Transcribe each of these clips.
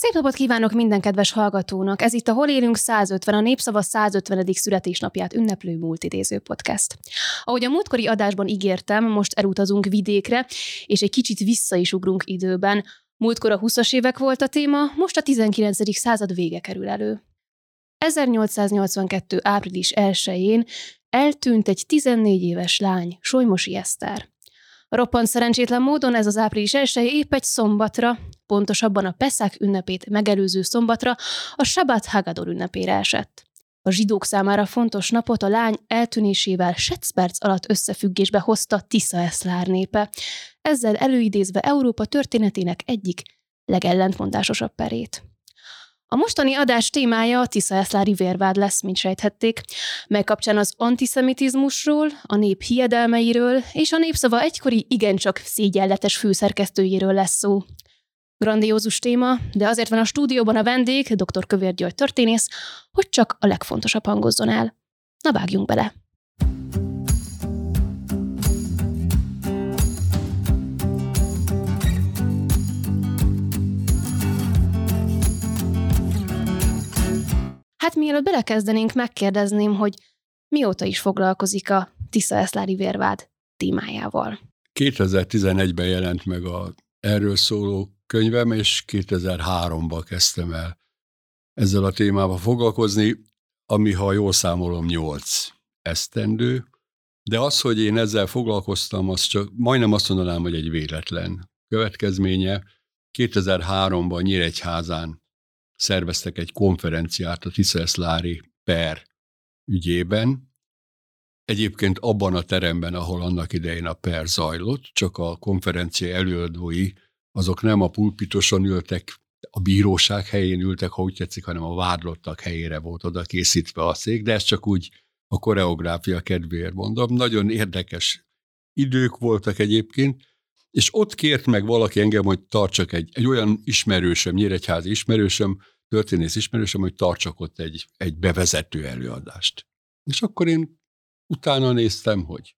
Szép napot kívánok minden kedves hallgatónak! Ez itt a Hol élünk 150, a Népszava 150. születésnapját ünneplő multidéző podcast. Ahogy a múltkori adásban ígértem, most elutazunk vidékre, és egy kicsit vissza is ugrunk időben. Múltkor a 20-as évek volt a téma, most a 19. század vége kerül elő. 1882. április 1-én eltűnt egy 14 éves lány, Solymosi Eszter. Roppant szerencsétlen módon ez az április 1 épp egy szombatra, pontosabban a Peszák ünnepét megelőző szombatra, a Shabbat Hagador ünnepére esett. A zsidók számára fontos napot a lány eltűnésével perc alatt összefüggésbe hozta Tisza Eszlár népe, ezzel előidézve Európa történetének egyik legellentmondásosabb perét. A mostani adás témája a Tisza Eszlári vérvád lesz, mint sejthették, mely kapcsán az antiszemitizmusról, a nép hiedelmeiről és a népszava egykori igencsak szégyenletes főszerkesztőjéről lesz szó. Grandiózus téma, de azért van a stúdióban a vendég, dr. Kövér György történész, hogy csak a legfontosabb hangozzon el. Na vágjunk bele! Hát mielőtt belekezdenénk, megkérdezném, hogy mióta is foglalkozik a Tisza Eszlári vérvád témájával. 2011-ben jelent meg a erről szóló könyvem, és 2003-ban kezdtem el ezzel a témával foglalkozni, ami, ha jól számolom, 8 esztendő, de az, hogy én ezzel foglalkoztam, az csak majdnem azt mondanám, hogy egy véletlen következménye. 2003-ban Nyíregyházán szerveztek egy konferenciát a Tiszeszlári per ügyében. Egyébként abban a teremben, ahol annak idején a per zajlott, csak a konferencia előadói azok nem a pulpitoson ültek, a bíróság helyén ültek, ha úgy tetszik, hanem a vádlottak helyére volt oda készítve a szék, de ez csak úgy a koreográfia kedvéért mondom. Nagyon érdekes idők voltak egyébként, és ott kért meg valaki engem, hogy tartsak egy, egy olyan ismerősöm, nyíregyházi ismerősöm, történész ismerősöm, hogy tartsak ott egy, egy bevezető előadást. És akkor én utána néztem, hogy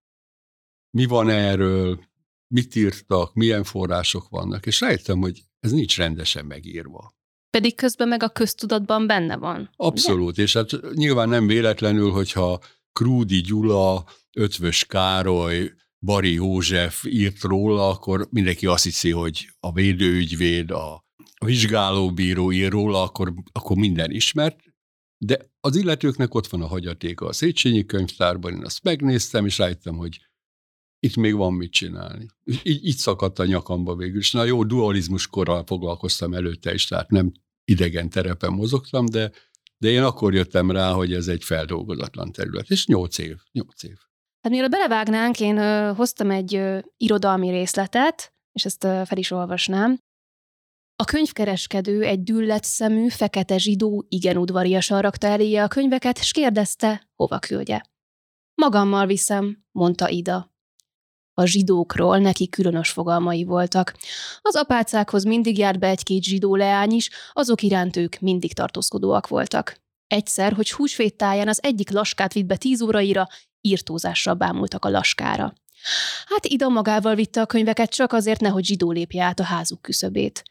mi van erről, mit írtak, milyen források vannak, és rájöttem, hogy ez nincs rendesen megírva. Pedig közben meg a köztudatban benne van. Abszolút, ugye? és hát nyilván nem véletlenül, hogyha Krúdi Gyula, Ötvös Károly, Bari József írt róla, akkor mindenki azt hiszi, hogy a védőügyvéd, a vizsgálóbíró ír róla, akkor, akkor minden ismert, de az illetőknek ott van a hagyatéka a Széchenyi könyvtárban, én azt megnéztem, és rájöttem, hogy itt még van mit csinálni. Így, így szakadt a nyakamba végül. És na jó, dualizmus korral foglalkoztam előtte is, tehát nem idegen terepen mozogtam, de, de én akkor jöttem rá, hogy ez egy feldolgozatlan terület. És nyolc év, nyolc év. Hát mielőtt belevágnánk, én ö, hoztam egy ö, irodalmi részletet, és ezt ö, fel is olvasnám. A könyvkereskedő egy düllet szemű, fekete zsidó igen udvariasan rakta eléje a könyveket, és kérdezte, hova küldje. Magammal viszem, mondta Ida. A zsidókról neki különös fogalmai voltak. Az apácákhoz mindig járt be egy-két zsidó leány is, azok iránt ők mindig tartózkodóak voltak. Egyszer, hogy húsvét táján az egyik laskát vitt be tíz óraira, írtózással bámultak a laskára. Hát Ida magával vitte a könyveket csak azért, nehogy zsidó lépje át a házuk küszöbét.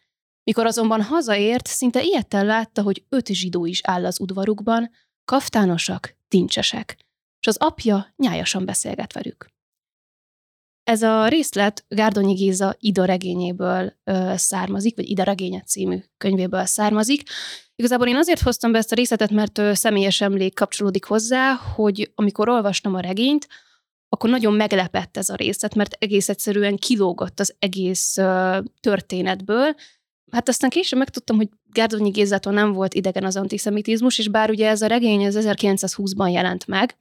Mikor azonban hazaért, szinte ilyetten látta, hogy öt zsidó is áll az udvarukban, kaftánosak, tincsesek, és az apja nyájasan beszélget velük. Ez a részlet Gárdonyi Géza Ida regényéből ö, származik, vagy Ida regénye című könyvéből származik. Igazából én azért hoztam be ezt a részletet, mert személyes emlék kapcsolódik hozzá, hogy amikor olvastam a regényt, akkor nagyon meglepett ez a részlet, mert egész egyszerűen kilógott az egész történetből, Hát aztán később megtudtam, hogy Gárdonyi Gézától nem volt idegen az antiszemitizmus, és bár ugye ez a regény az 1920-ban jelent meg,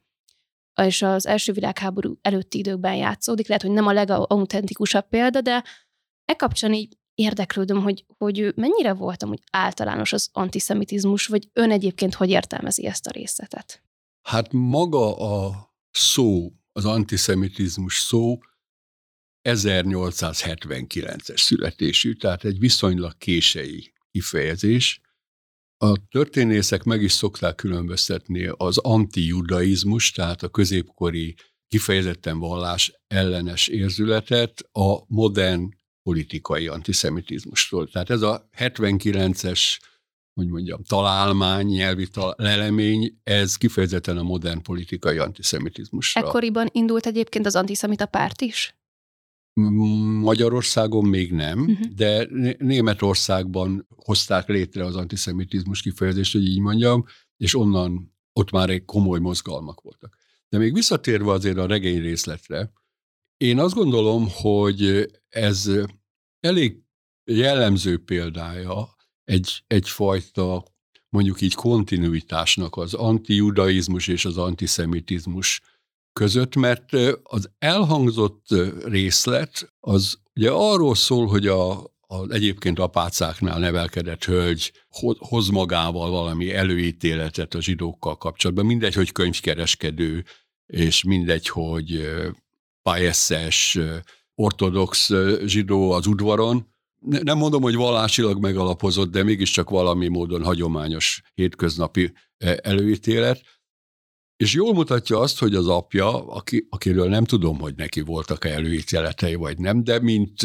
és az első világháború előtti időkben játszódik, lehet, hogy nem a legautentikusabb példa, de e kapcsán így érdeklődöm, hogy, hogy mennyire voltam hogy általános az antiszemitizmus, vagy ön egyébként hogy értelmezi ezt a részletet? Hát maga a szó, az antiszemitizmus szó 1879-es születésű, tehát egy viszonylag kései kifejezés. A történészek meg is szokták különböztetni az antijudaizmus, tehát a középkori kifejezetten vallás ellenes érzületet a modern politikai antiszemitizmustól. Tehát ez a 79-es hogy mondjam, találmány, nyelvi tal- lelemény, ez kifejezetten a modern politikai antiszemitizmusra. Ekkoriban indult egyébként az antiszemita párt is? Magyarországon még nem, uh-huh. de Németországban hozták létre az antiszemitizmus kifejezést, hogy így mondjam, és onnan ott már egy komoly mozgalmak voltak. De még visszatérve azért a regény részletre, én azt gondolom, hogy ez elég jellemző példája egy, egyfajta mondjuk így kontinuitásnak az antijudaizmus és az antiszemitizmus között, mert az elhangzott részlet az ugye arról szól, hogy a, az egyébként apácáknál nevelkedett hölgy hoz magával valami előítéletet a zsidókkal kapcsolatban, mindegy, hogy könyvkereskedő, és mindegy, hogy pályeszes, ortodox zsidó az udvaron, nem mondom, hogy vallásilag megalapozott, de mégiscsak valami módon hagyományos hétköznapi előítélet, és jól mutatja azt, hogy az apja, aki, akiről nem tudom, hogy neki voltak-e előítéletei vagy nem, de mint,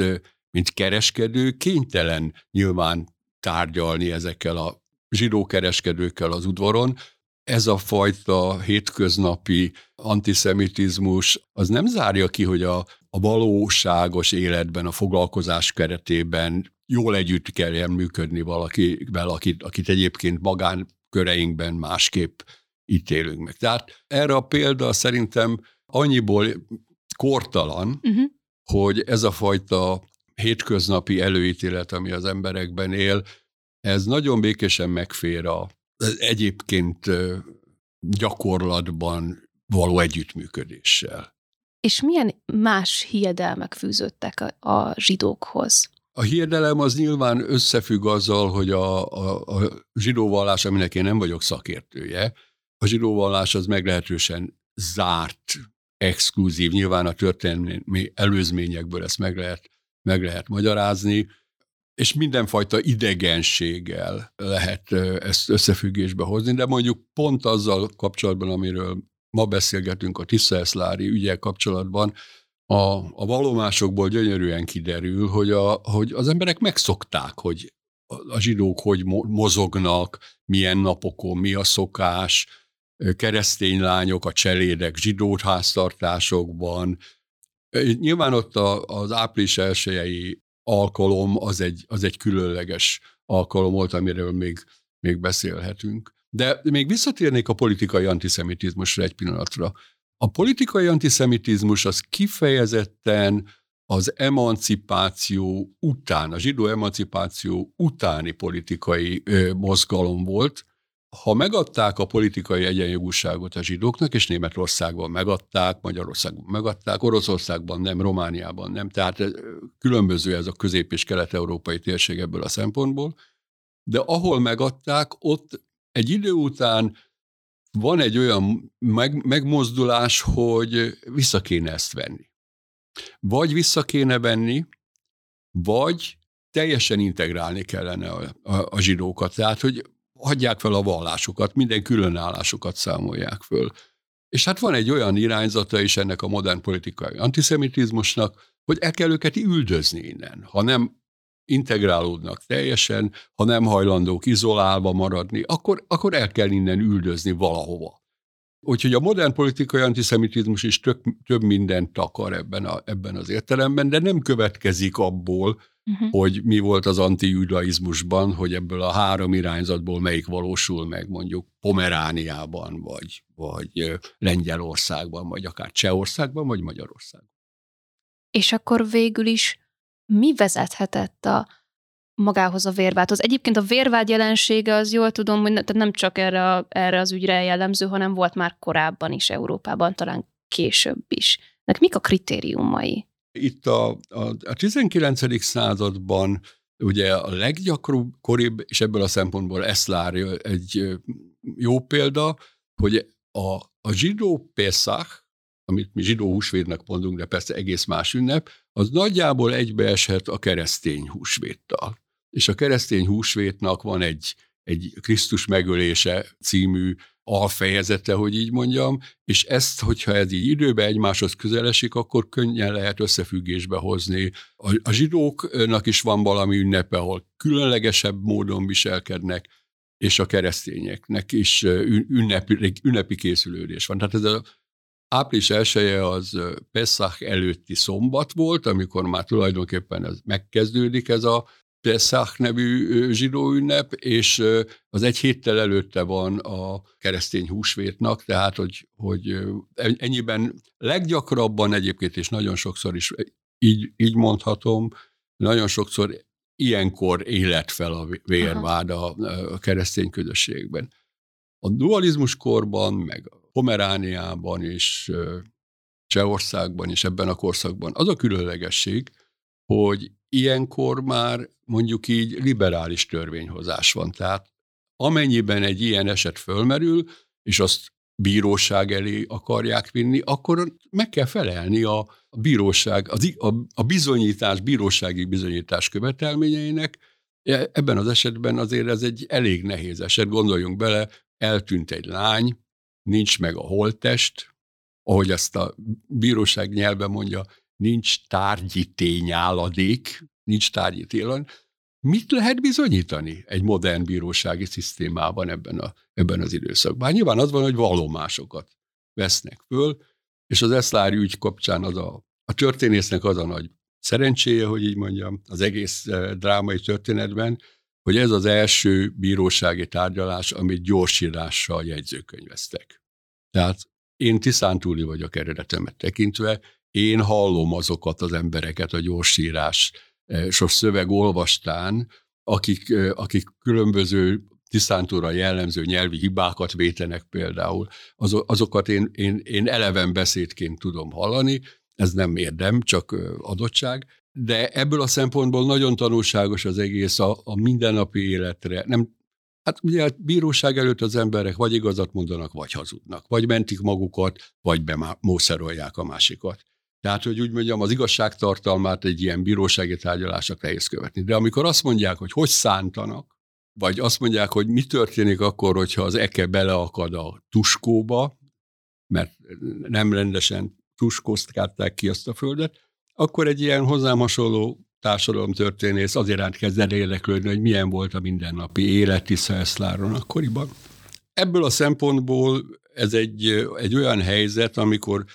mint kereskedő kénytelen nyilván tárgyalni ezekkel a zsidó kereskedőkkel az udvaron. Ez a fajta hétköznapi antiszemitizmus az nem zárja ki, hogy a, a valóságos életben, a foglalkozás keretében jól együtt kelljen működni valakivel, akit, akit egyébként magánköreinkben másképp ítélünk meg. Tehát erre a példa szerintem annyiból kortalan, uh-huh. hogy ez a fajta hétköznapi előítélet, ami az emberekben él, ez nagyon békésen megfér a egyébként gyakorlatban való együttműködéssel. És milyen más hiedelmek fűződtek a, a zsidókhoz? A hiedelem az nyilván összefügg azzal, hogy a, a, a zsidó vallás, aminek én nem vagyok szakértője, a zsidó vallás az meglehetősen zárt, exkluzív, nyilván a történelmi előzményekből ezt meg lehet, meg lehet magyarázni, és mindenfajta idegenséggel lehet ezt összefüggésbe hozni, de mondjuk pont azzal kapcsolatban, amiről ma beszélgetünk a Tiszaeszlári ügyel kapcsolatban, a, a valomásokból gyönyörűen kiderül, hogy, a, hogy az emberek megszokták, hogy a zsidók hogy mozognak, milyen napokon, mi a szokás, keresztény lányok, a cselédek zsidó háztartásokban. Nyilván ott az április elsőjei alkalom az egy, az egy különleges alkalom volt, amiről még, még beszélhetünk. De még visszatérnék a politikai antiszemitizmusra egy pillanatra. A politikai antiszemitizmus az kifejezetten az emancipáció után, a zsidó emancipáció utáni politikai ö, mozgalom volt. Ha megadták a politikai egyenjogúságot a zsidóknak, és Németországban megadták, Magyarországban megadták, Oroszországban nem, Romániában nem, tehát különböző ez a közép- és kelet-európai térség ebből a szempontból, de ahol megadták, ott egy idő után van egy olyan meg, megmozdulás, hogy vissza kéne ezt venni. Vagy vissza kéne venni, vagy teljesen integrálni kellene a, a, a zsidókat. Tehát, hogy hagyják fel a vallásokat, minden különállásokat számolják föl. És hát van egy olyan irányzata is ennek a modern politikai antiszemitizmusnak, hogy el kell őket üldözni innen. Ha nem integrálódnak teljesen, ha nem hajlandók izolálva maradni, akkor, akkor el kell innen üldözni valahova. Úgyhogy a modern politikai antiszemitizmus is tök, több mindent takar ebben, a, ebben az értelemben, de nem következik abból, uh-huh. hogy mi volt az antijudaizmusban, hogy ebből a három irányzatból melyik valósul meg mondjuk Pomerániában, vagy, vagy Lengyelországban, vagy akár Csehországban, vagy Magyarországban. És akkor végül is mi vezethetett a magához a vérvádhoz? Egyébként a vérvád jelensége az jól tudom, hogy ne, nem csak erre, erre az ügyre jellemző, hanem volt már korábban is Európában, talán később is. Nek mik a kritériumai? Itt a, a, a 19. században ugye a leggyakoribb, és ebből a szempontból Eszlár egy jó példa, hogy a, a zsidó Pesach, amit mi zsidó húsvétnek mondunk, de persze egész más ünnep, az nagyjából egybeeshet a keresztény húsvéttal. És a keresztény húsvétnak van egy, egy Krisztus megölése című alfejezete, hogy így mondjam, és ezt, hogyha ez így időben egymáshoz közel esik, akkor könnyen lehet összefüggésbe hozni. A, a zsidóknak is van valami ünnepe, ahol különlegesebb módon viselkednek, és a keresztényeknek is ünnepi, ünnepi készülődés van. Tehát ez a április elsője az Pessach előtti szombat volt, amikor már tulajdonképpen ez megkezdődik ez a Pesach nevű zsidó ünnep, és az egy héttel előtte van a keresztény húsvétnak, tehát hogy, hogy ennyiben leggyakrabban egyébként, és nagyon sokszor is így, így mondhatom, nagyon sokszor ilyenkor élet fel a vérvád a, a keresztény közösségben. A dualizmus korban, meg Pomerániában és Csehországban és ebben a korszakban az a különlegesség, hogy ilyenkor már mondjuk így liberális törvényhozás van. Tehát amennyiben egy ilyen eset fölmerül, és azt bíróság elé akarják vinni, akkor meg kell felelni a, bíróság, a, a bizonyítás, bírósági bizonyítás követelményeinek. E, ebben az esetben azért ez egy elég nehéz eset. Gondoljunk bele, eltűnt egy lány, nincs meg a holttest, ahogy ezt a bíróság nyelve mondja, nincs tárgyi tényáladék, nincs tárgyi tényáladék, mit lehet bizonyítani egy modern bírósági szisztémában ebben, a, ebben az időszakban? Hát nyilván az van, hogy vallomásokat vesznek föl, és az Eszlári ügy kapcsán az a, a történésznek az a nagy szerencséje, hogy így mondjam, az egész eh, drámai történetben, hogy ez az első bírósági tárgyalás, amit gyorsírással jegyzőkönyveztek. Tehát én Tiszántúli vagyok eredetemet tekintve, én hallom azokat az embereket a gyorsírás sos szöveg olvastán, akik, akik különböző tisztántúra jellemző nyelvi hibákat vétenek például, azokat én, én, én eleven beszédként tudom hallani, ez nem érdem, csak adottság, de ebből a szempontból nagyon tanulságos az egész a, a mindennapi életre. Nem, hát ugye a bíróság előtt az emberek vagy igazat mondanak, vagy hazudnak, vagy mentik magukat, vagy bemószerolják a másikat. Tehát, hogy úgy mondjam, az igazságtartalmát egy ilyen bírósági tárgyalásnak nehéz követni. De amikor azt mondják, hogy hogy szántanak, vagy azt mondják, hogy mi történik akkor, hogyha az eke beleakad a tuskóba, mert nem rendesen tuskóztatták ki azt a földet, akkor egy ilyen hozzám hasonló társadalomtörténész az iránt kezd érdeklődni, hogy milyen volt a mindennapi élet Tiszaeszláron akkoriban. Ebből a szempontból ez egy, egy olyan helyzet, amikor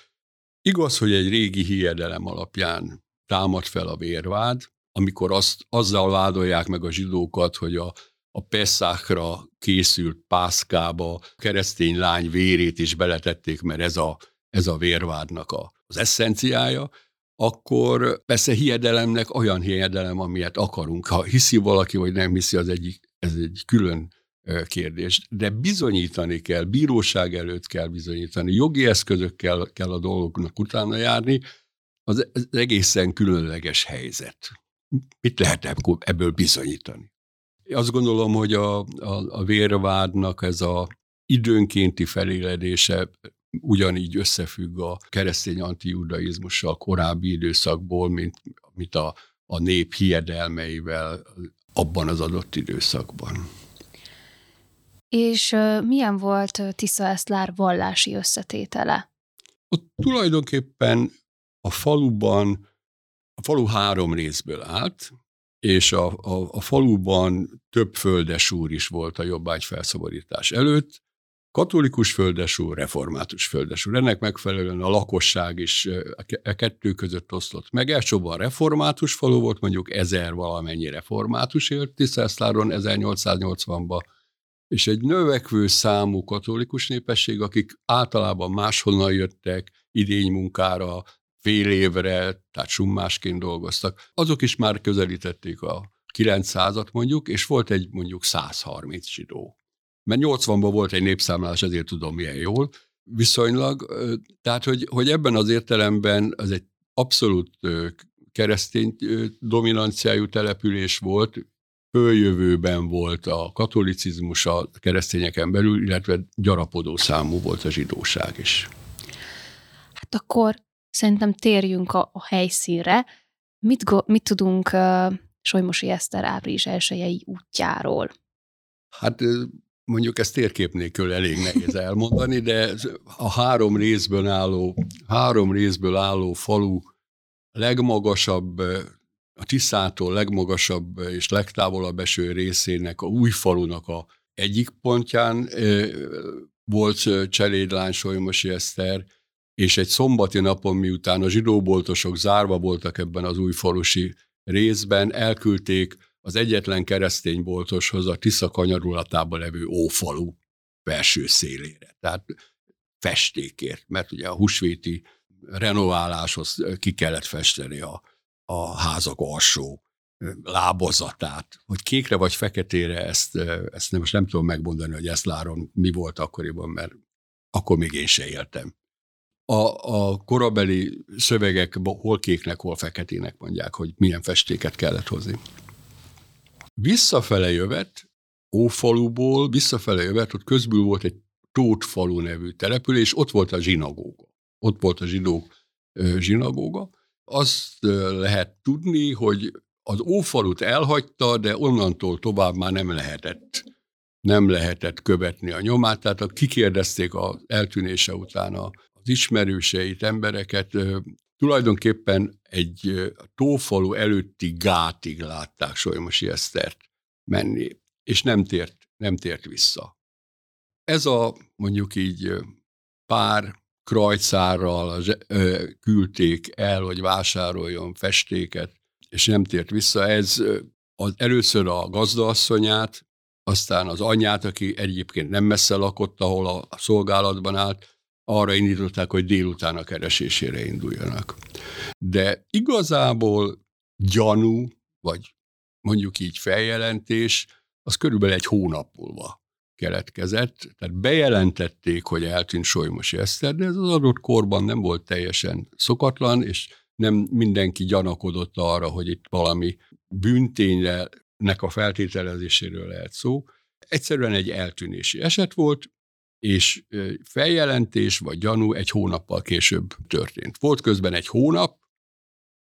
Igaz, hogy egy régi hiedelem alapján támad fel a vérvád, amikor azt, azzal vádolják meg a zsidókat, hogy a, a Pessákra készült pászkába keresztény lány vérét is beletették, mert ez a, ez a vérvádnak a, az eszenciája, akkor persze hiedelemnek olyan hiedelem, amilyet akarunk. Ha hiszi valaki, vagy nem hiszi, az egyik, ez egy külön kérdés, de bizonyítani kell, bíróság előtt kell bizonyítani, jogi eszközökkel kell a dolgoknak utána járni, az, az egészen különleges helyzet. Mit lehet ebből bizonyítani? Azt gondolom, hogy a, a, a vérvádnak ez a időnkénti feléledése ugyanígy összefügg a keresztény antijudaizmussal korábbi időszakból, mint, mint a, a nép hiedelmeivel abban az adott időszakban. És milyen volt Tisza Eszlár vallási összetétele? Ott tulajdonképpen a faluban, a falu három részből állt, és a, a, a faluban több földesúr is volt a jobbágy felszabadítás előtt, katolikus földesúr, református földesúr. Ennek megfelelően a lakosság is a kettő között oszlott meg. Elsősorban református falu volt, mondjuk ezer valamennyi református élt Tisztászláron 1880-ban, és egy növekvő számú katolikus népesség, akik általában máshonnan jöttek idénymunkára, fél évre, tehát summásként dolgoztak, azok is már közelítették a 900-at mondjuk, és volt egy mondjuk 130 zsidó. Mert 80-ban volt egy népszámlálás, ezért tudom milyen jól, viszonylag, tehát hogy, hogy ebben az értelemben az egy abszolút keresztény dominanciájú település volt, följövőben volt a katolicizmus a keresztényeken belül, illetve gyarapodó számú volt a zsidóság is. Hát akkor szerintem térjünk a, a helyszínre. Mit, go, mit tudunk uh, Solymosi Eszter április elsőjei útjáról? Hát mondjuk ezt térkép nélkül elég nehéz elmondani, de a három részből álló, három részből álló falu legmagasabb, a Tiszától legmagasabb és legtávolabb eső részének, a új falunak a egyik pontján volt cselédlány Solymosi Eszter, és egy szombati napon, miután a zsidóboltosok zárva voltak ebben az új falusi részben, elküldték az egyetlen keresztény boltoshoz a Tisza kanyarulatában levő Ófalu felső szélére. Tehát festékért, mert ugye a husvéti renováláshoz ki kellett festeni a, a házak alsó lábozatát. Hogy kékre vagy feketére, ezt, ezt nem, most nem tudom megmondani, hogy ezt lárom, mi volt akkoriban, mert akkor még én se éltem. A, a korabeli szövegek hol kéknek, hol feketének mondják, hogy milyen festéket kellett hozni. Visszafele jövet, Ófaluból, visszafele jövet, ott közbül volt egy Tótfalu nevű település, ott volt a zsinagóga. Ott volt a zsidók zsinagóga. Azt lehet tudni, hogy az Ófalut elhagyta, de onnantól tovább már nem lehetett nem lehetett követni a nyomát, tehát kikérdezték az eltűnése után az ismerőseit, embereket, tulajdonképpen egy tófalu előtti gátig látták Solymosi Esztert menni, és nem tért, nem tért vissza. Ez a mondjuk így pár krajcárral küldték el, hogy vásároljon festéket, és nem tért vissza. Ez az, először a gazdaasszonyát, aztán az anyját, aki egyébként nem messze lakott, ahol a szolgálatban állt, arra indították, hogy délután a keresésére induljanak. De igazából gyanú, vagy mondjuk így feljelentés, az körülbelül egy hónap múlva keletkezett. Tehát bejelentették, hogy eltűnt Solymosi Eszter, de ez az adott korban nem volt teljesen szokatlan, és nem mindenki gyanakodott arra, hogy itt valami bűnténynek a feltételezéséről lehet szó. Egyszerűen egy eltűnési eset volt, és feljelentés vagy gyanú egy hónappal később történt. Volt közben egy hónap,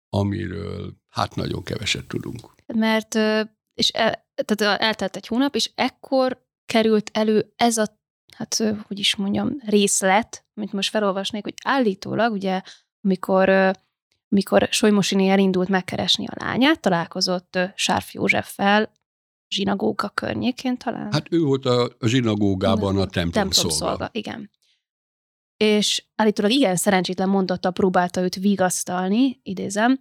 amiről hát nagyon keveset tudunk. Mert és el, tehát eltelt egy hónap, és ekkor került elő ez a, hát hogy is mondjam, részlet, amit most felolvasnék, hogy állítólag, ugye, amikor amikor Solymosini elindult megkeresni a lányát, találkozott Sárf Józseffel, zsinagóga környékén talán. Hát ő volt a, zsinagógában a templom, templom szolga. Igen. És állítólag igen szerencsétlen mondata próbálta őt vigasztalni, idézem,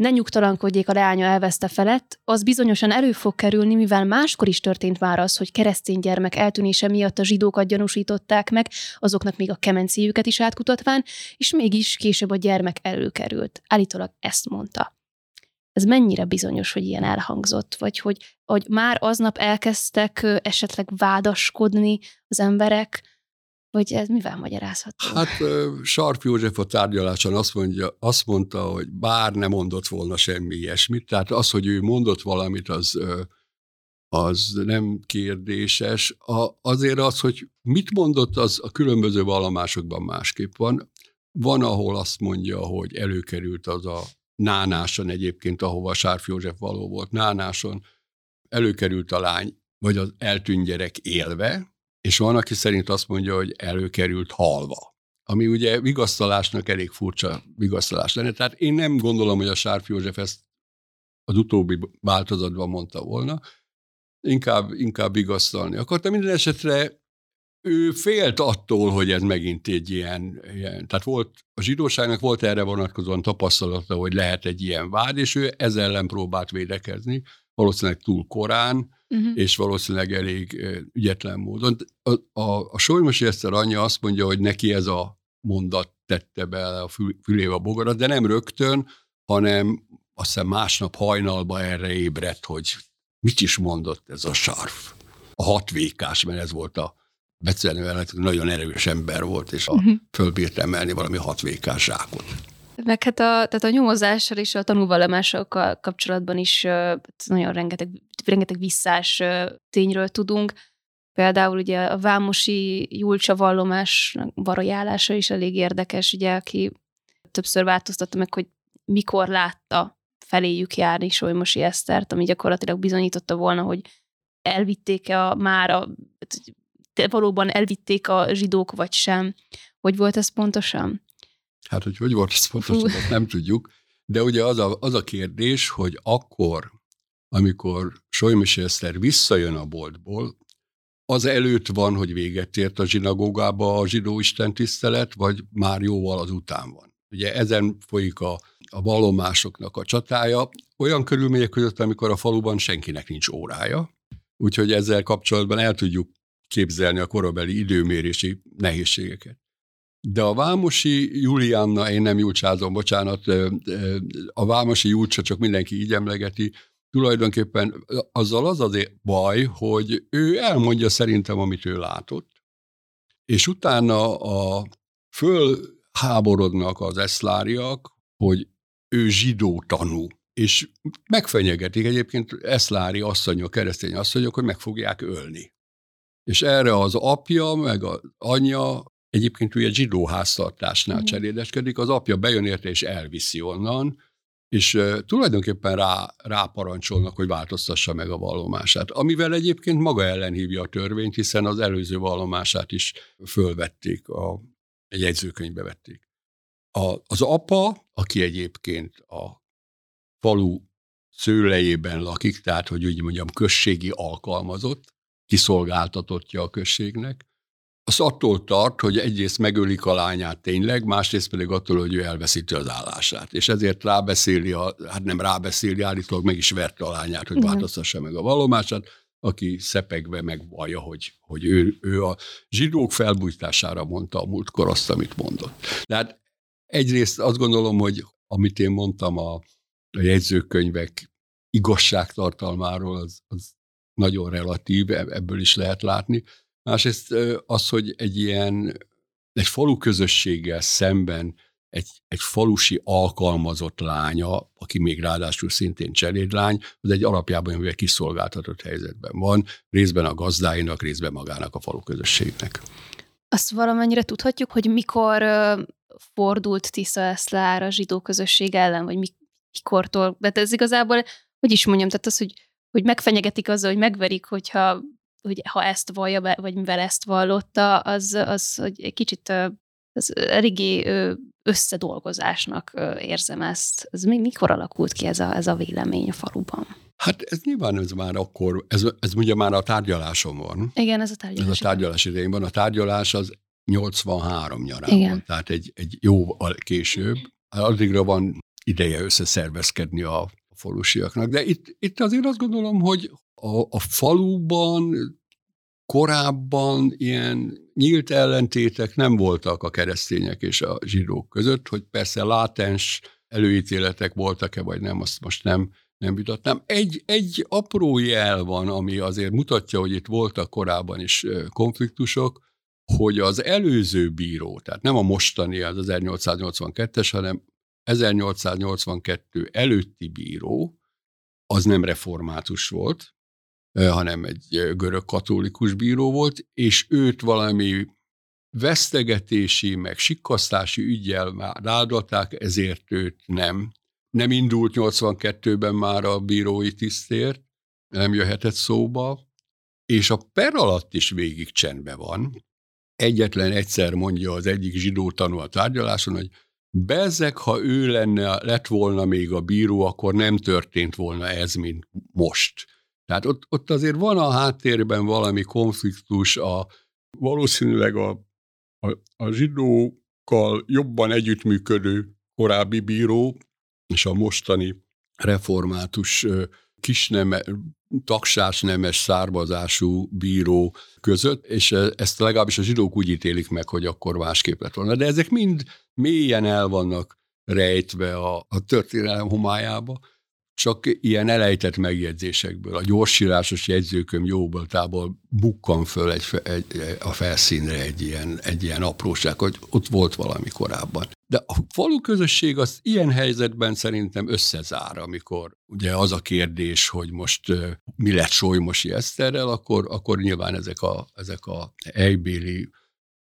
ne nyugtalankodjék a leánya elveszte felett, az bizonyosan elő fog kerülni, mivel máskor is történt már az, hogy keresztény gyermek eltűnése miatt a zsidókat gyanúsították meg, azoknak még a kemencéjüket is átkutatván, és mégis később a gyermek előkerült. Állítólag ezt mondta. Ez mennyire bizonyos, hogy ilyen elhangzott, vagy hogy, hogy már aznap elkezdtek esetleg vádaskodni az emberek, vagy ez mivel magyarázható? Hát Sarp József a tárgyaláson azt, mondja, azt mondta, hogy bár nem mondott volna semmi ilyesmit, tehát az, hogy ő mondott valamit, az, az nem kérdéses. A, azért az, hogy mit mondott, az a különböző vallomásokban másképp van. Van, ahol azt mondja, hogy előkerült az a Nánáson egyébként, ahova Sárf József való volt, Nánáson előkerült a lány, vagy az eltűnt gyerek élve, és van, aki szerint azt mondja, hogy előkerült halva. Ami ugye vigasztalásnak elég furcsa vigasztalás lenne. Tehát én nem gondolom, hogy a Sárf József ezt az utóbbi változatban mondta volna, inkább, inkább vigasztalni akarta. Minden esetre ő félt attól, hogy ez megint egy ilyen, ilyen, tehát volt, a zsidóságnak volt erre vonatkozóan tapasztalata, hogy lehet egy ilyen vád, és ő ezzel ellen próbált védekezni, valószínűleg túl korán, uh-huh. és valószínűleg elég ügyetlen módon. A, a, a Solymosi Eszter anyja azt mondja, hogy neki ez a mondat tette bele a fülébe a bogarat, de nem rögtön, hanem azt hiszem másnap hajnalba erre ébredt, hogy mit is mondott ez a sarf. A hatvékás, mert ez volt a Becenő nagyon erős ember volt, és a, uh-huh. fölbírt emelni valami hatvékás zsákot. Meg hát a, tehát a nyomozással és a tanúvallomásokkal kapcsolatban is nagyon rengeteg, rengeteg visszás tényről tudunk. Például ugye a Vámosi Julcsa vallomás varojálása is elég érdekes, ugye, aki többször változtatta meg, hogy mikor látta feléjük járni Solymosi Esztert, ami gyakorlatilag bizonyította volna, hogy elvitték-e a, már a, valóban elvitték a zsidók, vagy sem. Hogy volt ez pontosan? Hát, hogy hogy volt ez pontosan, azt nem tudjuk. De ugye az a, az a kérdés, hogy akkor, amikor Solymos Eszter visszajön a boltból, az előtt van, hogy véget ért a zsinagógába a zsidó istentisztelet, vagy már jóval az után van. Ugye ezen folyik a, a vallomásoknak a csatája, olyan körülmények között, amikor a faluban senkinek nincs órája, úgyhogy ezzel kapcsolatban el tudjuk képzelni a korabeli időmérési nehézségeket. De a Vámosi Julianna, én nem Julcsázom, bocsánat, a Vámosi Julcsa csak mindenki így emlegeti, tulajdonképpen azzal az az baj, hogy ő elmondja szerintem, amit ő látott, és utána a fölháborodnak az eszláriak, hogy ő zsidó tanú, és megfenyegetik egyébként eszlári asszonyok, keresztény asszonyok, hogy meg fogják ölni. És erre az apja, meg az anyja, egyébként ugye zsidó háztartásnál mm. cserédeskedik, az apja bejön érte és elviszi onnan, és tulajdonképpen rá, ráparancsolnak, hogy változtassa meg a vallomását. Amivel egyébként maga ellen hívja a törvényt, hiszen az előző vallomását is fölvették, a, egy jegyzőkönyvbe vették. A, az apa, aki egyébként a falu szőlejében lakik, tehát, hogy úgy mondjam, községi alkalmazott, kiszolgáltatottja a községnek, az attól tart, hogy egyrészt megölik a lányát tényleg, másrészt pedig attól, hogy ő elveszíti az állását. És ezért rábeszéli, a, hát nem rábeszéli, állítólag meg is verte a lányát, hogy változtassa meg a vallomását, aki szepegve megvallja, hogy, hogy ő, ő a zsidók felbújtására mondta a múltkor azt, amit mondott. Tehát egyrészt azt gondolom, hogy amit én mondtam a, a jegyzőkönyvek igazságtartalmáról, az, az nagyon relatív, ebből is lehet látni. Másrészt az, hogy egy ilyen, egy falu közösséggel szemben egy, egy falusi alkalmazott lánya, aki még ráadásul szintén cselédlány, az egy alapjában mivel kiszolgáltatott helyzetben van, részben a gazdáinak, részben magának a falu közösségnek. Azt valamennyire tudhatjuk, hogy mikor fordult Tisza Eszlár a zsidó közösség ellen, vagy mikortól, de ez igazából, hogy is mondjam, tehát az, hogy, hogy megfenyegetik azzal, hogy megverik, hogyha hogy ha ezt vallja be, vagy mivel ezt vallotta, az, az hogy egy kicsit az eléggé összedolgozásnak érzem ezt. Ez még mikor alakult ki ez a, ez a vélemény a faluban? Hát ez nyilván ez már akkor, ez, ez ugye már a tárgyaláson van. Igen, ez a tárgyalás. Ez a tárgyalás idején van. A tárgyalás az 83 nyarán Igen. van, tehát egy, egy jóval később. Addigra van ideje összeszervezkedni a falusiaknak. De itt, itt azért azt gondolom, hogy, a, a faluban korábban ilyen nyílt ellentétek nem voltak a keresztények és a zsidók között, hogy persze látens előítéletek voltak-e, vagy nem, azt most nem, nem vitatnám. Egy, egy apró jel van, ami azért mutatja, hogy itt voltak korábban is konfliktusok, hogy az előző bíró, tehát nem a mostani, az 1882-es, hanem 1882 előtti bíró, az nem református volt, hanem egy görög katolikus bíró volt, és őt valami vesztegetési, meg sikkasztási ügyjel már áldották, ezért őt nem. Nem indult 82-ben már a bírói tisztért, nem jöhetett szóba, és a per alatt is végig csendben van. Egyetlen egyszer mondja az egyik zsidó tanú a tárgyaláson, hogy Bezzek, ha ő lenne, lett volna még a bíró, akkor nem történt volna ez, mint most. Tehát ott, ott azért van a háttérben valami konfliktus, a, valószínűleg a, a, a zsidókkal jobban együttműködő korábbi bíró és a mostani református kisneme, taksás nemes származású bíró között, és ezt legalábbis a zsidók úgy ítélik meg, hogy akkor másképp lett volna. De ezek mind mélyen el vannak rejtve a, a történelem homályába, csak ilyen elejtett megjegyzésekből, a gyorsírásos jegyzőköm jóboltából bukkan föl egy, egy, a felszínre egy ilyen, egy ilyen apróság, hogy ott volt valami korábban. De a falu közösség az ilyen helyzetben szerintem összezár, amikor ugye az a kérdés, hogy most mi lett Solymosi Eszterrel, akkor, akkor nyilván ezek a, ezek a helybéli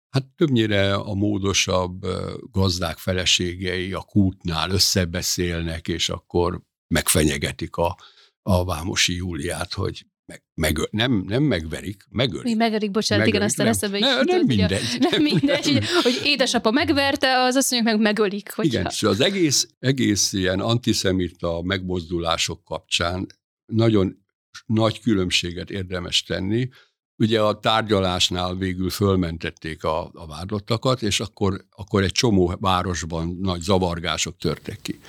Hát többnyire a módosabb gazdák feleségei a kútnál összebeszélnek, és akkor megfenyegetik a, a Vámosi Júliát, hogy meg, meg, nem, nem megverik, megölik. Mi megölik, bocsánat, megölik, igen, aztán nem, eszembe ne, nem mindegy. Nem, nem mindegy, hogy, hogy édesapa megverte, az azt mondjuk meg megölik. Hogyha... Igen, és az egész, egész ilyen antiszemita megmozdulások kapcsán nagyon nagy különbséget érdemes tenni. Ugye a tárgyalásnál végül fölmentették a, a vádottakat, és akkor, akkor egy csomó városban nagy zavargások törtek ki.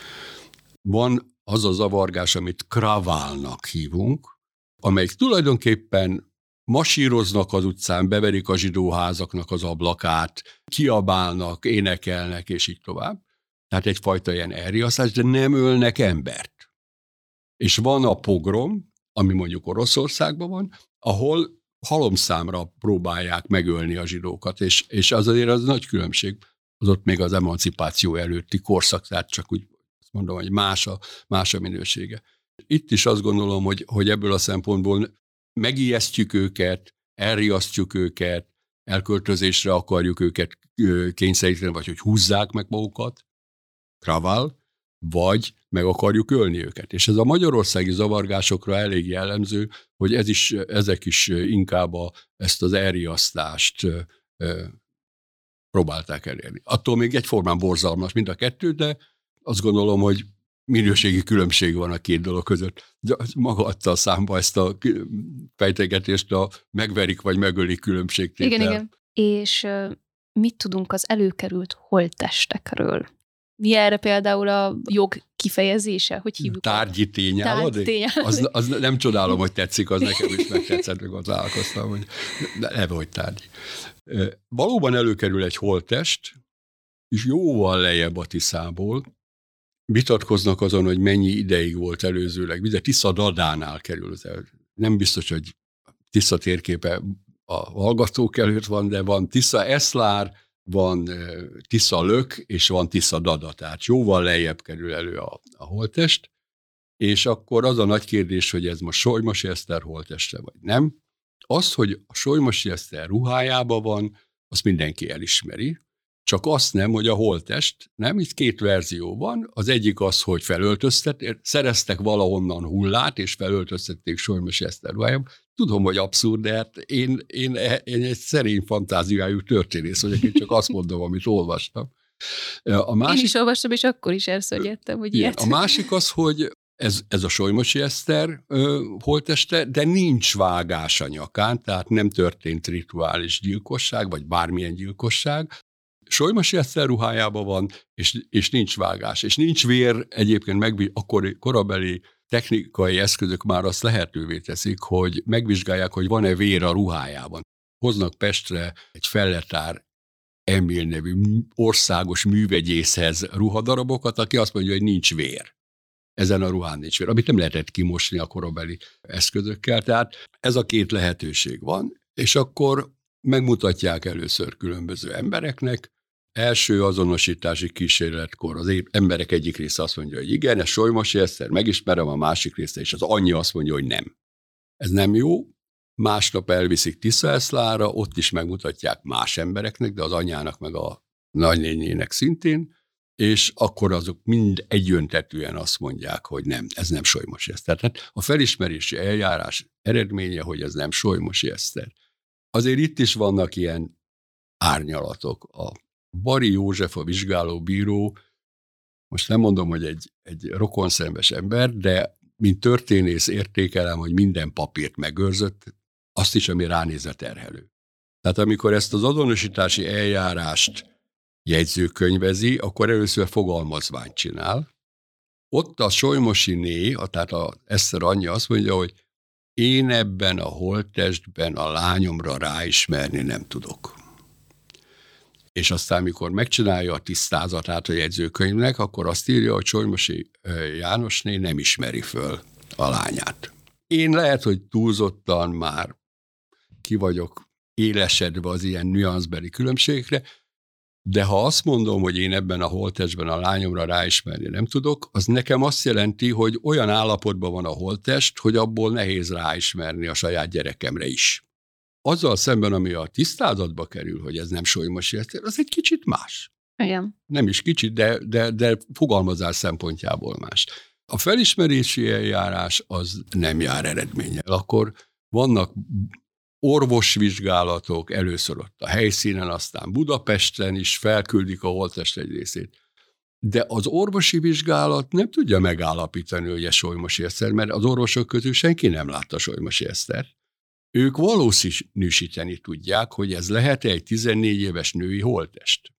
Van az a zavargás, amit kraválnak hívunk, amelyik tulajdonképpen masíroznak az utcán, beverik a zsidóházaknak az ablakát, kiabálnak, énekelnek, és így tovább. Tehát egyfajta ilyen elriasztás, de nem ölnek embert. És van a pogrom, ami mondjuk Oroszországban van, ahol halomszámra próbálják megölni a zsidókat, és, és az azért az nagy különbség, az ott még az emancipáció előtti korszak, tehát csak úgy mondom, hogy más a, más a minősége. Itt is azt gondolom, hogy, hogy ebből a szempontból megijesztjük őket, elriasztjuk őket, elköltözésre akarjuk őket kényszeríteni, vagy hogy húzzák meg magukat, kravál, vagy meg akarjuk ölni őket. És ez a magyarországi zavargásokra elég jellemző, hogy ez is, ezek is inkább a, ezt az elriasztást próbálták elérni. Attól még egyformán borzalmas mind a kettő, de azt gondolom, hogy minőségi különbség van a két dolog között. De maga adta a számba ezt a fejtegetést, a megverik vagy megölik különbségtétel. Igen, igen. És mit tudunk az előkerült holttestekről? Mi erre például a jog kifejezése? Hogy hívjuk? Tárgyi tényállodék? Tárgyi Az, az nem csodálom, hogy tetszik, az nekem is megtetszett, hogy találkoztam, hogy ne hogy tárgyi. Valóban előkerül egy holttest, és jóval lejjebb a Tiszából, vitatkoznak azon, hogy mennyi ideig volt előzőleg. Ugye Tisza Dadánál kerül. Nem biztos, hogy Tisza térképe a hallgatók előtt van, de van Tisza Eszlár, van Tisza Lök, és van Tisza Dada, tehát jóval lejjebb kerül elő a, a holtest, és akkor az a nagy kérdés, hogy ez most Solymosi Eszter holteste, vagy nem. Az, hogy a Solymosi Eszter ruhájában van, azt mindenki elismeri, csak azt nem, hogy a holtest, nem? Itt két verzió van. Az egyik az, hogy felöltöztet, szereztek valahonnan hullát, és felöltöztették Solymos Eszter ruhájába. Tudom, hogy abszurd, de hát én, én, én egy szerény fantáziájú történész vagyok, én csak azt mondom, amit olvastam. A másik, én is olvastam, és akkor is elszögyettem, hogy ilyet. A másik az, hogy ez, ez a Solymosi Eszter ö, holteste, de nincs vágás a nyakán, tehát nem történt rituális gyilkosság, vagy bármilyen gyilkosság, Solymasi Eszter ruhájában van, és, és nincs vágás. És nincs vér, egyébként meg, akkor korabeli technikai eszközök már azt lehetővé teszik, hogy megvizsgálják, hogy van-e vér a ruhájában. Hoznak Pestre egy felletár Emil nevű országos művegyészhez ruhadarabokat, aki azt mondja, hogy nincs vér. Ezen a ruhán nincs vér, amit nem lehetett kimosni a korabeli eszközökkel. Tehát ez a két lehetőség van, és akkor megmutatják először különböző embereknek, első azonosítási kísérletkor az emberek egyik része azt mondja, hogy igen, ez Solymosi Eszter, megismerem, a másik része, és az anyja azt mondja, hogy nem. Ez nem jó, másnap elviszik Tiszaeszlára, ott is megmutatják más embereknek, de az anyának meg a nagynényének szintén, és akkor azok mind egyöntetűen azt mondják, hogy nem, ez nem Solymosi Eszter. Tehát a felismerési eljárás eredménye, hogy ez nem Solymosi Eszter. Azért itt is vannak ilyen árnyalatok. A Bari József, a vizsgálóbíró, most nem mondom, hogy egy, egy rokonszenves ember, de mint történész értékelem, hogy minden papírt megőrzött, azt is, ami ránézett terhelő. Tehát amikor ezt az azonosítási eljárást jegyzőkönyvezi, akkor először fogalmazványt csinál. Ott a Solymosi né, a, tehát a Eszter anyja azt mondja, hogy én ebben a holttestben a lányomra ráismerni nem tudok és aztán, mikor megcsinálja a tisztázatát a jegyzőkönyvnek, akkor azt írja, hogy Csolymosi Jánosné nem ismeri föl a lányát. Én lehet, hogy túlzottan már ki vagyok élesedve az ilyen nüanszbeli különbségekre, de ha azt mondom, hogy én ebben a holtestben a lányomra ráismerni nem tudok, az nekem azt jelenti, hogy olyan állapotban van a holtest, hogy abból nehéz ráismerni a saját gyerekemre is azzal szemben, ami a tisztázatba kerül, hogy ez nem Solymosi Eszter, az egy kicsit más. Igen. Nem is kicsit, de, de, de fogalmazás szempontjából más. A felismerési eljárás az nem jár eredménnyel. Akkor vannak orvosvizsgálatok, először ott a helyszínen, aztán Budapesten is felküldik a holtest egy részét. De az orvosi vizsgálat nem tudja megállapítani, hogy ez Solymosi Eszter, mert az orvosok közül senki nem látta Solymosi Eszter. Ők valószínűsíteni tudják, hogy ez lehet egy 14 éves női holtest.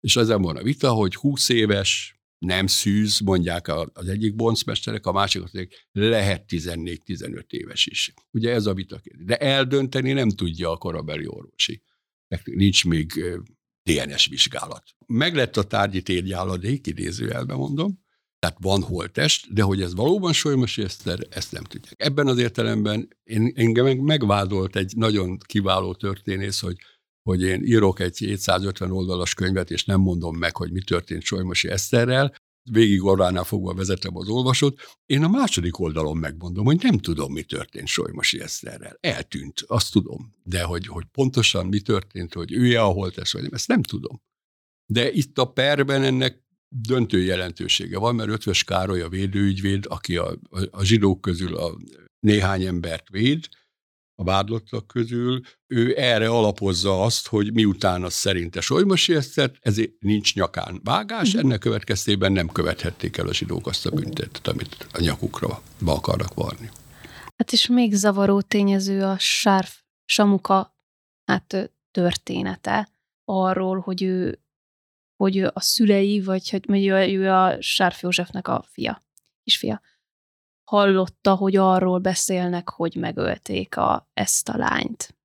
És ezen van a vita, hogy 20 éves, nem szűz, mondják az egyik boncmesterek, a másik az lehet 14-15 éves is. Ugye ez a vita De eldönteni nem tudja a korabeli orvosi. Nincs még DNS vizsgálat. Meg lett a tárgyi térgyáladék, idézőjelben mondom, tehát van holtest, de hogy ez valóban Solymos Eszter, ezt nem tudják. Ebben az értelemben én, engem megvádolt egy nagyon kiváló történész, hogy hogy én írok egy 750 oldalas könyvet, és nem mondom meg, hogy mi történt Solymosi Eszterrel, végig orránál fogva vezetem az olvasót, én a második oldalon megmondom, hogy nem tudom, mi történt Solymosi Eszterrel. Eltűnt, azt tudom. De hogy, hogy pontosan mi történt, hogy ő-e a holtes, vagy nem, ezt nem tudom. De itt a perben ennek döntő jelentősége van, mert Ötvös Károly a védőügyvéd, aki a, a, a zsidók közül a néhány embert véd, a vádlottak közül, ő erre alapozza azt, hogy miután az szerinte Solymosi Esztert, ezért nincs nyakán vágás, uh-huh. ennek következtében nem követhették el a zsidók azt a büntetet, amit a nyakukra be akarnak varni. Hát és még zavaró tényező a Sárf Samuka hát, története arról, hogy ő, hogy a szülei, vagy hogy ő a Sárf Józsefnek a fia, kisfia hallotta, hogy arról beszélnek, hogy megölték a, ezt a lányt.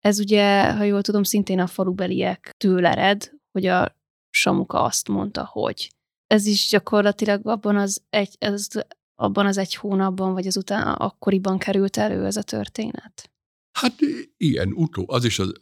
Ez ugye, ha jól tudom, szintén a falubeliek től ered, hogy a Samuka azt mondta, hogy ez is gyakorlatilag abban az egy, ez, abban az egy hónapban, vagy azután akkoriban került elő ez a történet? Hát ilyen, utó, az is az,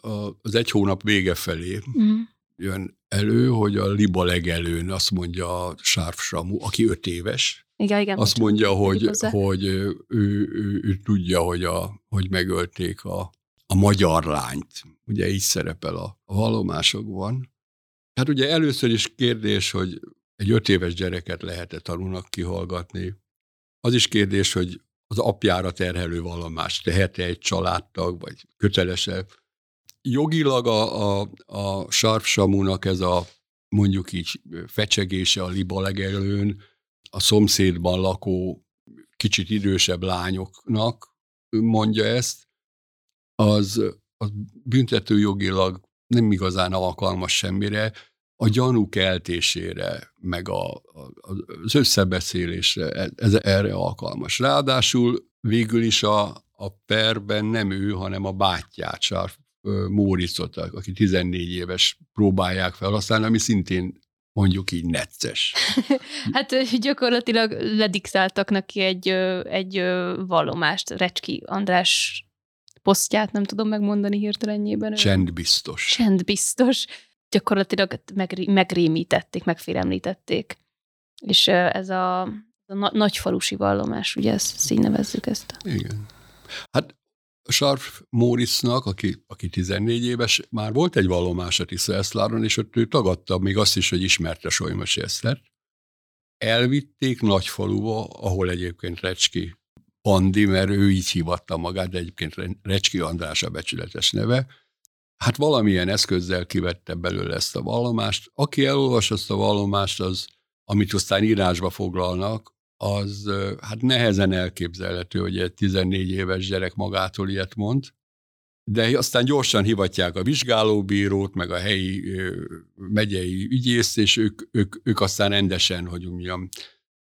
az egy hónap vége felé mm. jön elő, hogy a Liba legelőn azt mondja a Sárf Samu, aki öt éves, igen, igen, azt mondja, hogy, hogy ő, ő, ő, ő tudja, hogy, a, hogy megölték a, a magyar lányt. Ugye így szerepel a, a vallomásokban. Hát ugye először is kérdés, hogy egy öt éves gyereket lehet-e tanulnak kihallgatni. Az is kérdés, hogy az apjára terhelő vallomást tehet-e egy családtag, vagy kötelese. Jogilag a, a, a sarpsamúnak ez a mondjuk így fecsegése a liba legelőn, a szomszédban lakó kicsit idősebb lányoknak mondja ezt, az, az büntetőjogilag nem igazán alkalmas semmire, a gyanúk eltésére, meg a, a, az összebeszélésre ez, erre alkalmas. Ráadásul végül is a, a perben nem ő, hanem a bátyját, Sárf Móricot, aki 14 éves próbálják felhasználni, ami szintén mondjuk így necces. hát gyakorlatilag lediktáltak neki egy, egy vallomást, Recski András posztját, nem tudom megmondani hirtelenjében. Csendbiztos. Csendbiztos. Gyakorlatilag meg, megrémítették, megfélemlítették. És ez a, a nagyfalusi vallomás, ugye ezt így nevezzük ezt. Igen. Hát Sarf Moritznak, aki, aki 14 éves, már volt egy vallomás a Tiszaeszláron, és ott ő tagadta még azt is, hogy ismerte Solymos Esztert. Elvitték Nagyfaluba, ahol egyébként Recski Andi, mert ő így hívatta magát, de egyébként Recski András a becsületes neve. Hát valamilyen eszközzel kivette belőle ezt a vallomást. Aki elolvas ezt a vallomást, az, amit aztán írásba foglalnak, az hát nehezen elképzelhető, hogy egy 14 éves gyerek magától ilyet mond, de aztán gyorsan hivatják a vizsgálóbírót, meg a helyi megyei ügyészt, és ők, ők, ők aztán rendesen, hogy mondjam,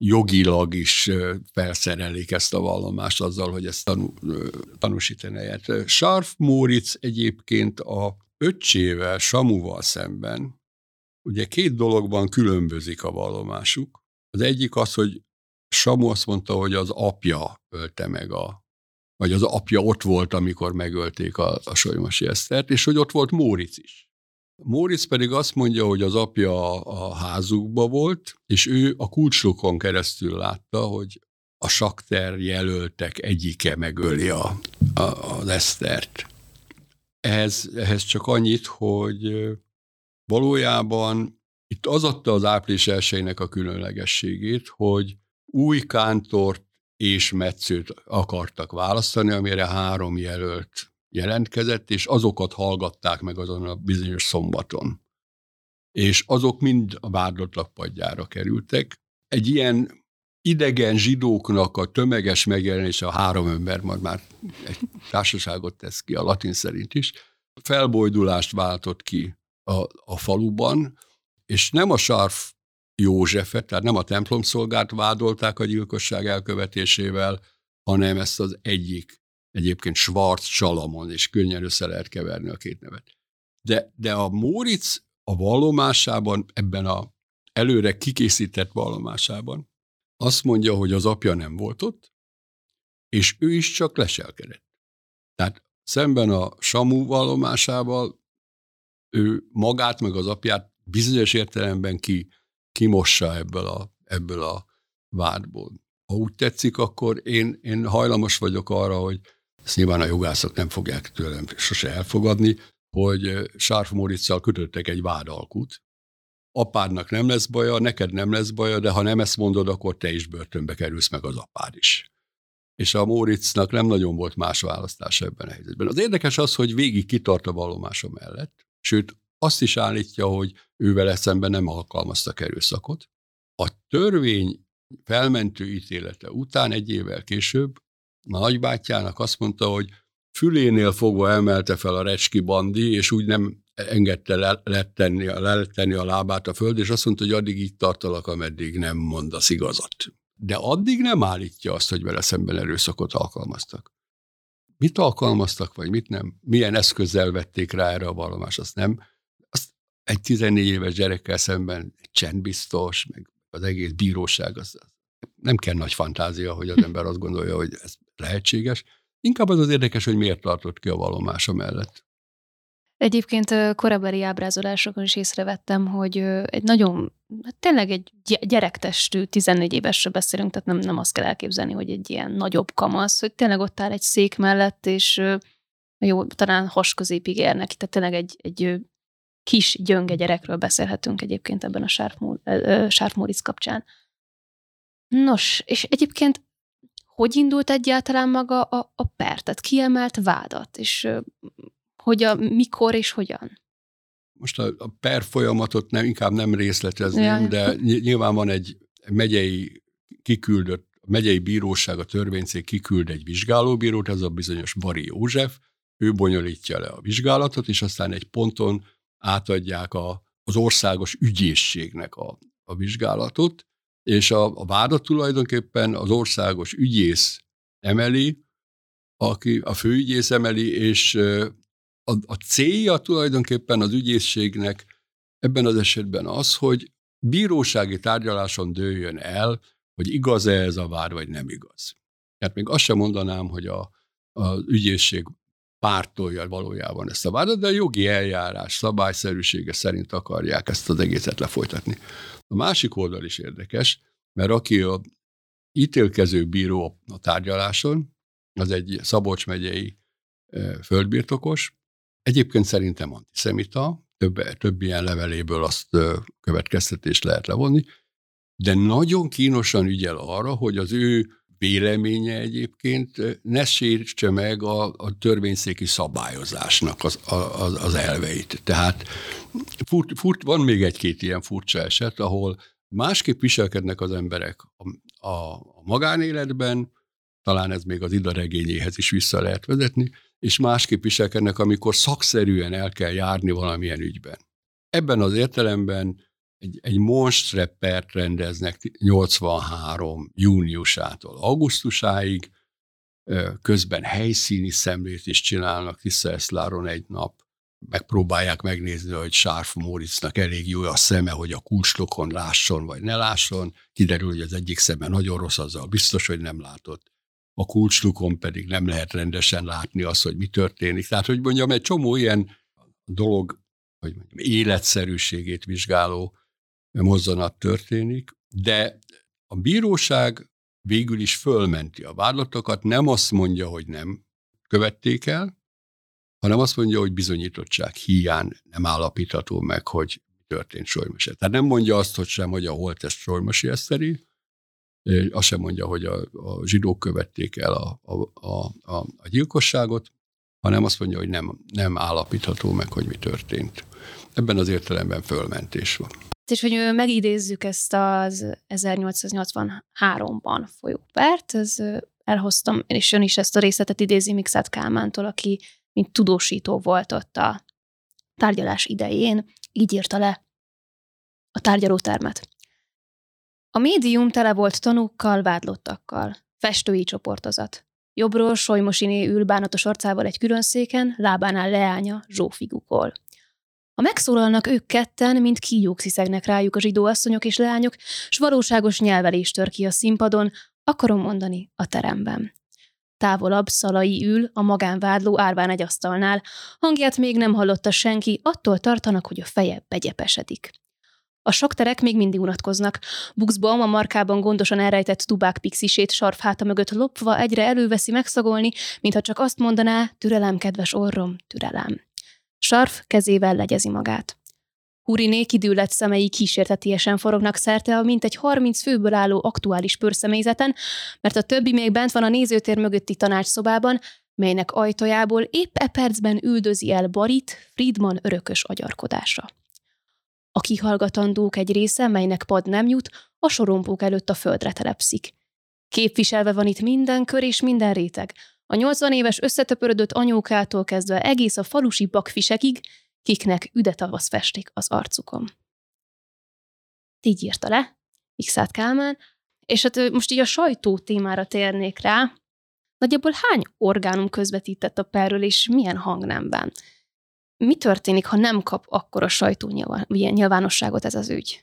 jogilag is felszerelik ezt a vallomást azzal, hogy ezt tanú, tanúsítani lehet. Sarf Móric egyébként a öccsével, Samuval szemben, ugye két dologban különbözik a vallomásuk. Az egyik az, hogy Samu azt mondta, hogy az apja ölte meg a, vagy az apja ott volt, amikor megölték a, a Solymosi Esztert, és hogy ott volt Móric is. Móric pedig azt mondja, hogy az apja a, házukba volt, és ő a kulcslukon keresztül látta, hogy a sakter jelöltek egyike megöli a, a, az Esztert. Ehhez, ehhez csak annyit, hogy valójában itt az adta az április elsőjének a különlegességét, hogy új kántort és Metszőt akartak választani, amire három jelölt jelentkezett, és azokat hallgatták meg azon a bizonyos szombaton. És azok mind a vádlottak padjára kerültek. Egy ilyen idegen zsidóknak a tömeges megjelenése, a három ember majd már egy társaságot tesz ki, a latin szerint is, felbojdulást váltott ki a, a faluban, és nem a Sarf Józsefet, tehát nem a templomszolgált vádolták a gyilkosság elkövetésével, hanem ezt az egyik, egyébként Schwarz Salamon, és könnyen össze lehet keverni a két nevet. De, de a Móricz a vallomásában, ebben a előre kikészített vallomásában azt mondja, hogy az apja nem volt ott, és ő is csak leselkedett. Tehát szemben a Samu vallomásával ő magát meg az apját bizonyos értelemben ki, kimossa ebből a, ebből a vádból. Ha úgy tetszik, akkor én, én hajlamos vagyok arra, hogy ezt nyilván a jogászok nem fogják tőlem sose elfogadni, hogy Sárf Móriczal kötöttek egy vádalkut. Apádnak nem lesz baja, neked nem lesz baja, de ha nem ezt mondod, akkor te is börtönbe kerülsz, meg az apád is. És a Móricznak nem nagyon volt más választás ebben a helyzetben. Az érdekes az, hogy végig kitart a vallomása mellett, sőt, azt is állítja, hogy ővel szemben nem alkalmaztak erőszakot. A törvény felmentő ítélete után egy évvel később a nagybátyjának azt mondta, hogy fülénél fogva emelte fel a recski bandi, és úgy nem engedte le, letenni, letenni a lábát a föld, és azt mondta, hogy addig így tartalak, ameddig nem mondasz igazat. De addig nem állítja azt, hogy vele szemben erőszakot alkalmaztak. Mit alkalmaztak, vagy mit nem? Milyen eszközzel vették rá erre a vallomást, azt nem egy 14 éves gyerekkel szemben csendbiztos, meg az egész bíróság, az, nem kell nagy fantázia, hogy az ember azt gondolja, hogy ez lehetséges. Inkább az az érdekes, hogy miért tartott ki a vallomása mellett. Egyébként korabeli ábrázolásokon is észrevettem, hogy egy nagyon, hát tényleg egy gyerektestű, 14 évesről beszélünk, tehát nem, nem azt kell elképzelni, hogy egy ilyen nagyobb kamasz, hogy tényleg ott áll egy szék mellett, és jó, talán hasközépig ér neki, tehát tényleg egy, egy kis gyönge gyerekről beszélhetünk egyébként ebben a Sárfmóric kapcsán. Nos, és egyébként hogy indult egyáltalán maga a, a per? Tehát kiemelt vádat, és hogy a, mikor és hogyan? Most a, a per folyamatot nem, inkább nem részletezném, ja. de nyilván van egy megyei kiküldött, a megyei bíróság, a törvényszék kiküld egy vizsgálóbírót, ez a bizonyos Bari József, ő bonyolítja le a vizsgálatot, és aztán egy ponton átadják a, az országos ügyészségnek a, a vizsgálatot, és a, a vádat tulajdonképpen az országos ügyész emeli, aki a főügyész emeli, és a, a célja tulajdonképpen az ügyészségnek ebben az esetben az, hogy bírósági tárgyaláson dőljön el, hogy igaz-e ez a vár, vagy nem igaz. Tehát még azt sem mondanám, hogy a, az ügyészség pártolja valójában ezt a vádat, de a jogi eljárás szabályszerűsége szerint akarják ezt az egészet lefolytatni. A másik oldal is érdekes, mert aki a ítélkező bíró a tárgyaláson, az egy Szabolcs megyei földbirtokos, egyébként szerintem antiszemita, több, több ilyen leveléből azt következtetést lehet levonni, de nagyon kínosan ügyel arra, hogy az ő véleménye egyébként ne sértse meg a, a törvényszéki szabályozásnak az, az, az elveit. Tehát furt, furt, van még egy-két ilyen furcsa eset, ahol másképp viselkednek az emberek a, a, a magánéletben, talán ez még az Ida regényéhez is vissza lehet vezetni, és másképp viselkednek, amikor szakszerűen el kell járni valamilyen ügyben. Ebben az értelemben egy, egy monstrepert rendeznek 83 júniusától augusztusáig, közben helyszíni szemlét is csinálnak Tiszaeszláron egy nap, megpróbálják megnézni, hogy Sárf Móricznak elég jó a szeme, hogy a kulcslokon lásson vagy ne lásson. Kiderül, hogy az egyik szeme nagyon rossz, azzal biztos, hogy nem látott. A kulcslukon pedig nem lehet rendesen látni azt, hogy mi történik. Tehát, hogy mondjam, egy csomó ilyen dolog, hogy mondjam, életszerűségét vizsgáló mozzanat történik, de a bíróság végül is fölmenti a vádlatokat, nem azt mondja, hogy nem követték el, hanem azt mondja, hogy bizonyítottság hiány nem állapítható meg, hogy történt Solymosi. Tehát nem mondja azt, hogy sem, hogy a holtest Solymosi Eszteri, azt sem mondja, hogy a, a zsidók követték el a, a, a, a, a gyilkosságot, hanem azt mondja, hogy nem, nem állapítható meg, hogy mi történt. Ebben az értelemben fölmentés van. És hogy megidézzük ezt az 1883-ban folyó pert, ez elhoztam, és ön is ezt a részletet idézi Mixát Kálmántól, aki mint tudósító volt ott a tárgyalás idején, így írta le a tárgyalótermet. A médium tele volt tanúkkal, vádlottakkal. Festői csoportozat. Jobbról Solymosiné ül bánatos arcával egy külön széken, lábánál leánya, Zsófi. Ha megszólalnak ők ketten, mint kígyók sziszegnek rájuk a zsidó asszonyok és leányok, s valóságos nyelvelés tör ki a színpadon, akarom mondani, a teremben. Távolabb Szalai ül, a magánvádló árván egy asztalnál. Hangját még nem hallotta senki, attól tartanak, hogy a feje begyepesedik. A sakterek még mindig unatkoznak. Buxbaum a markában gondosan elrejtett tubák pixisét sarfháta mögött lopva egyre előveszi megszagolni, mintha csak azt mondaná, türelem, kedves orrom, türelem. Sarf kezével legyezi magát. Huriné kidüllett szemei kísértetiesen forognak szerte a mintegy 30 főből álló aktuális pörszemélyzeten, mert a többi még bent van a nézőtér mögötti tanácsszobában, melynek ajtajából épp e percben üldözi el Barit, Friedman örökös agyarkodása. A kihallgatandók egy része, melynek pad nem jut, a sorompók előtt a földre telepszik. Képviselve van itt minden kör és minden réteg. A 80 éves összetöpörödött anyókától kezdve egész a falusi bakfisekig, kiknek üde tavasz az arcukon. Így írta le, X Kálmán, és hát most így a sajtó témára térnék rá, nagyjából hány orgánum közvetített a perről, és milyen hangnemben? Mi történik, ha nem kap akkor a sajtó nyilvánosságot ez az ügy?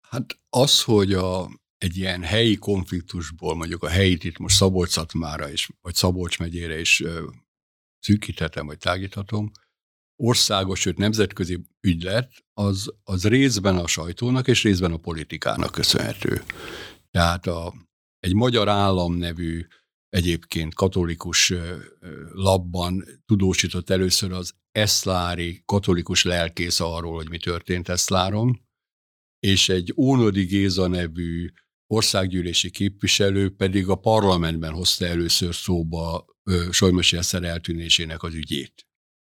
Hát az, hogy a, egy ilyen helyi konfliktusból, mondjuk a helyit itt most szabolcs is, vagy Szabolcs megyére is szűkíthetem, vagy tágíthatom, országos, sőt nemzetközi ügylet, az, az részben a sajtónak és részben a politikának köszönhető. Tehát a, egy magyar állam nevű egyébként katolikus labban tudósított először az Eszlári katolikus lelkész arról, hogy mi történt Eszláron, és egy Ónodi Géza nevű országgyűlési képviselő pedig a parlamentben hozta először szóba Solymosi Eszter eltűnésének az ügyét.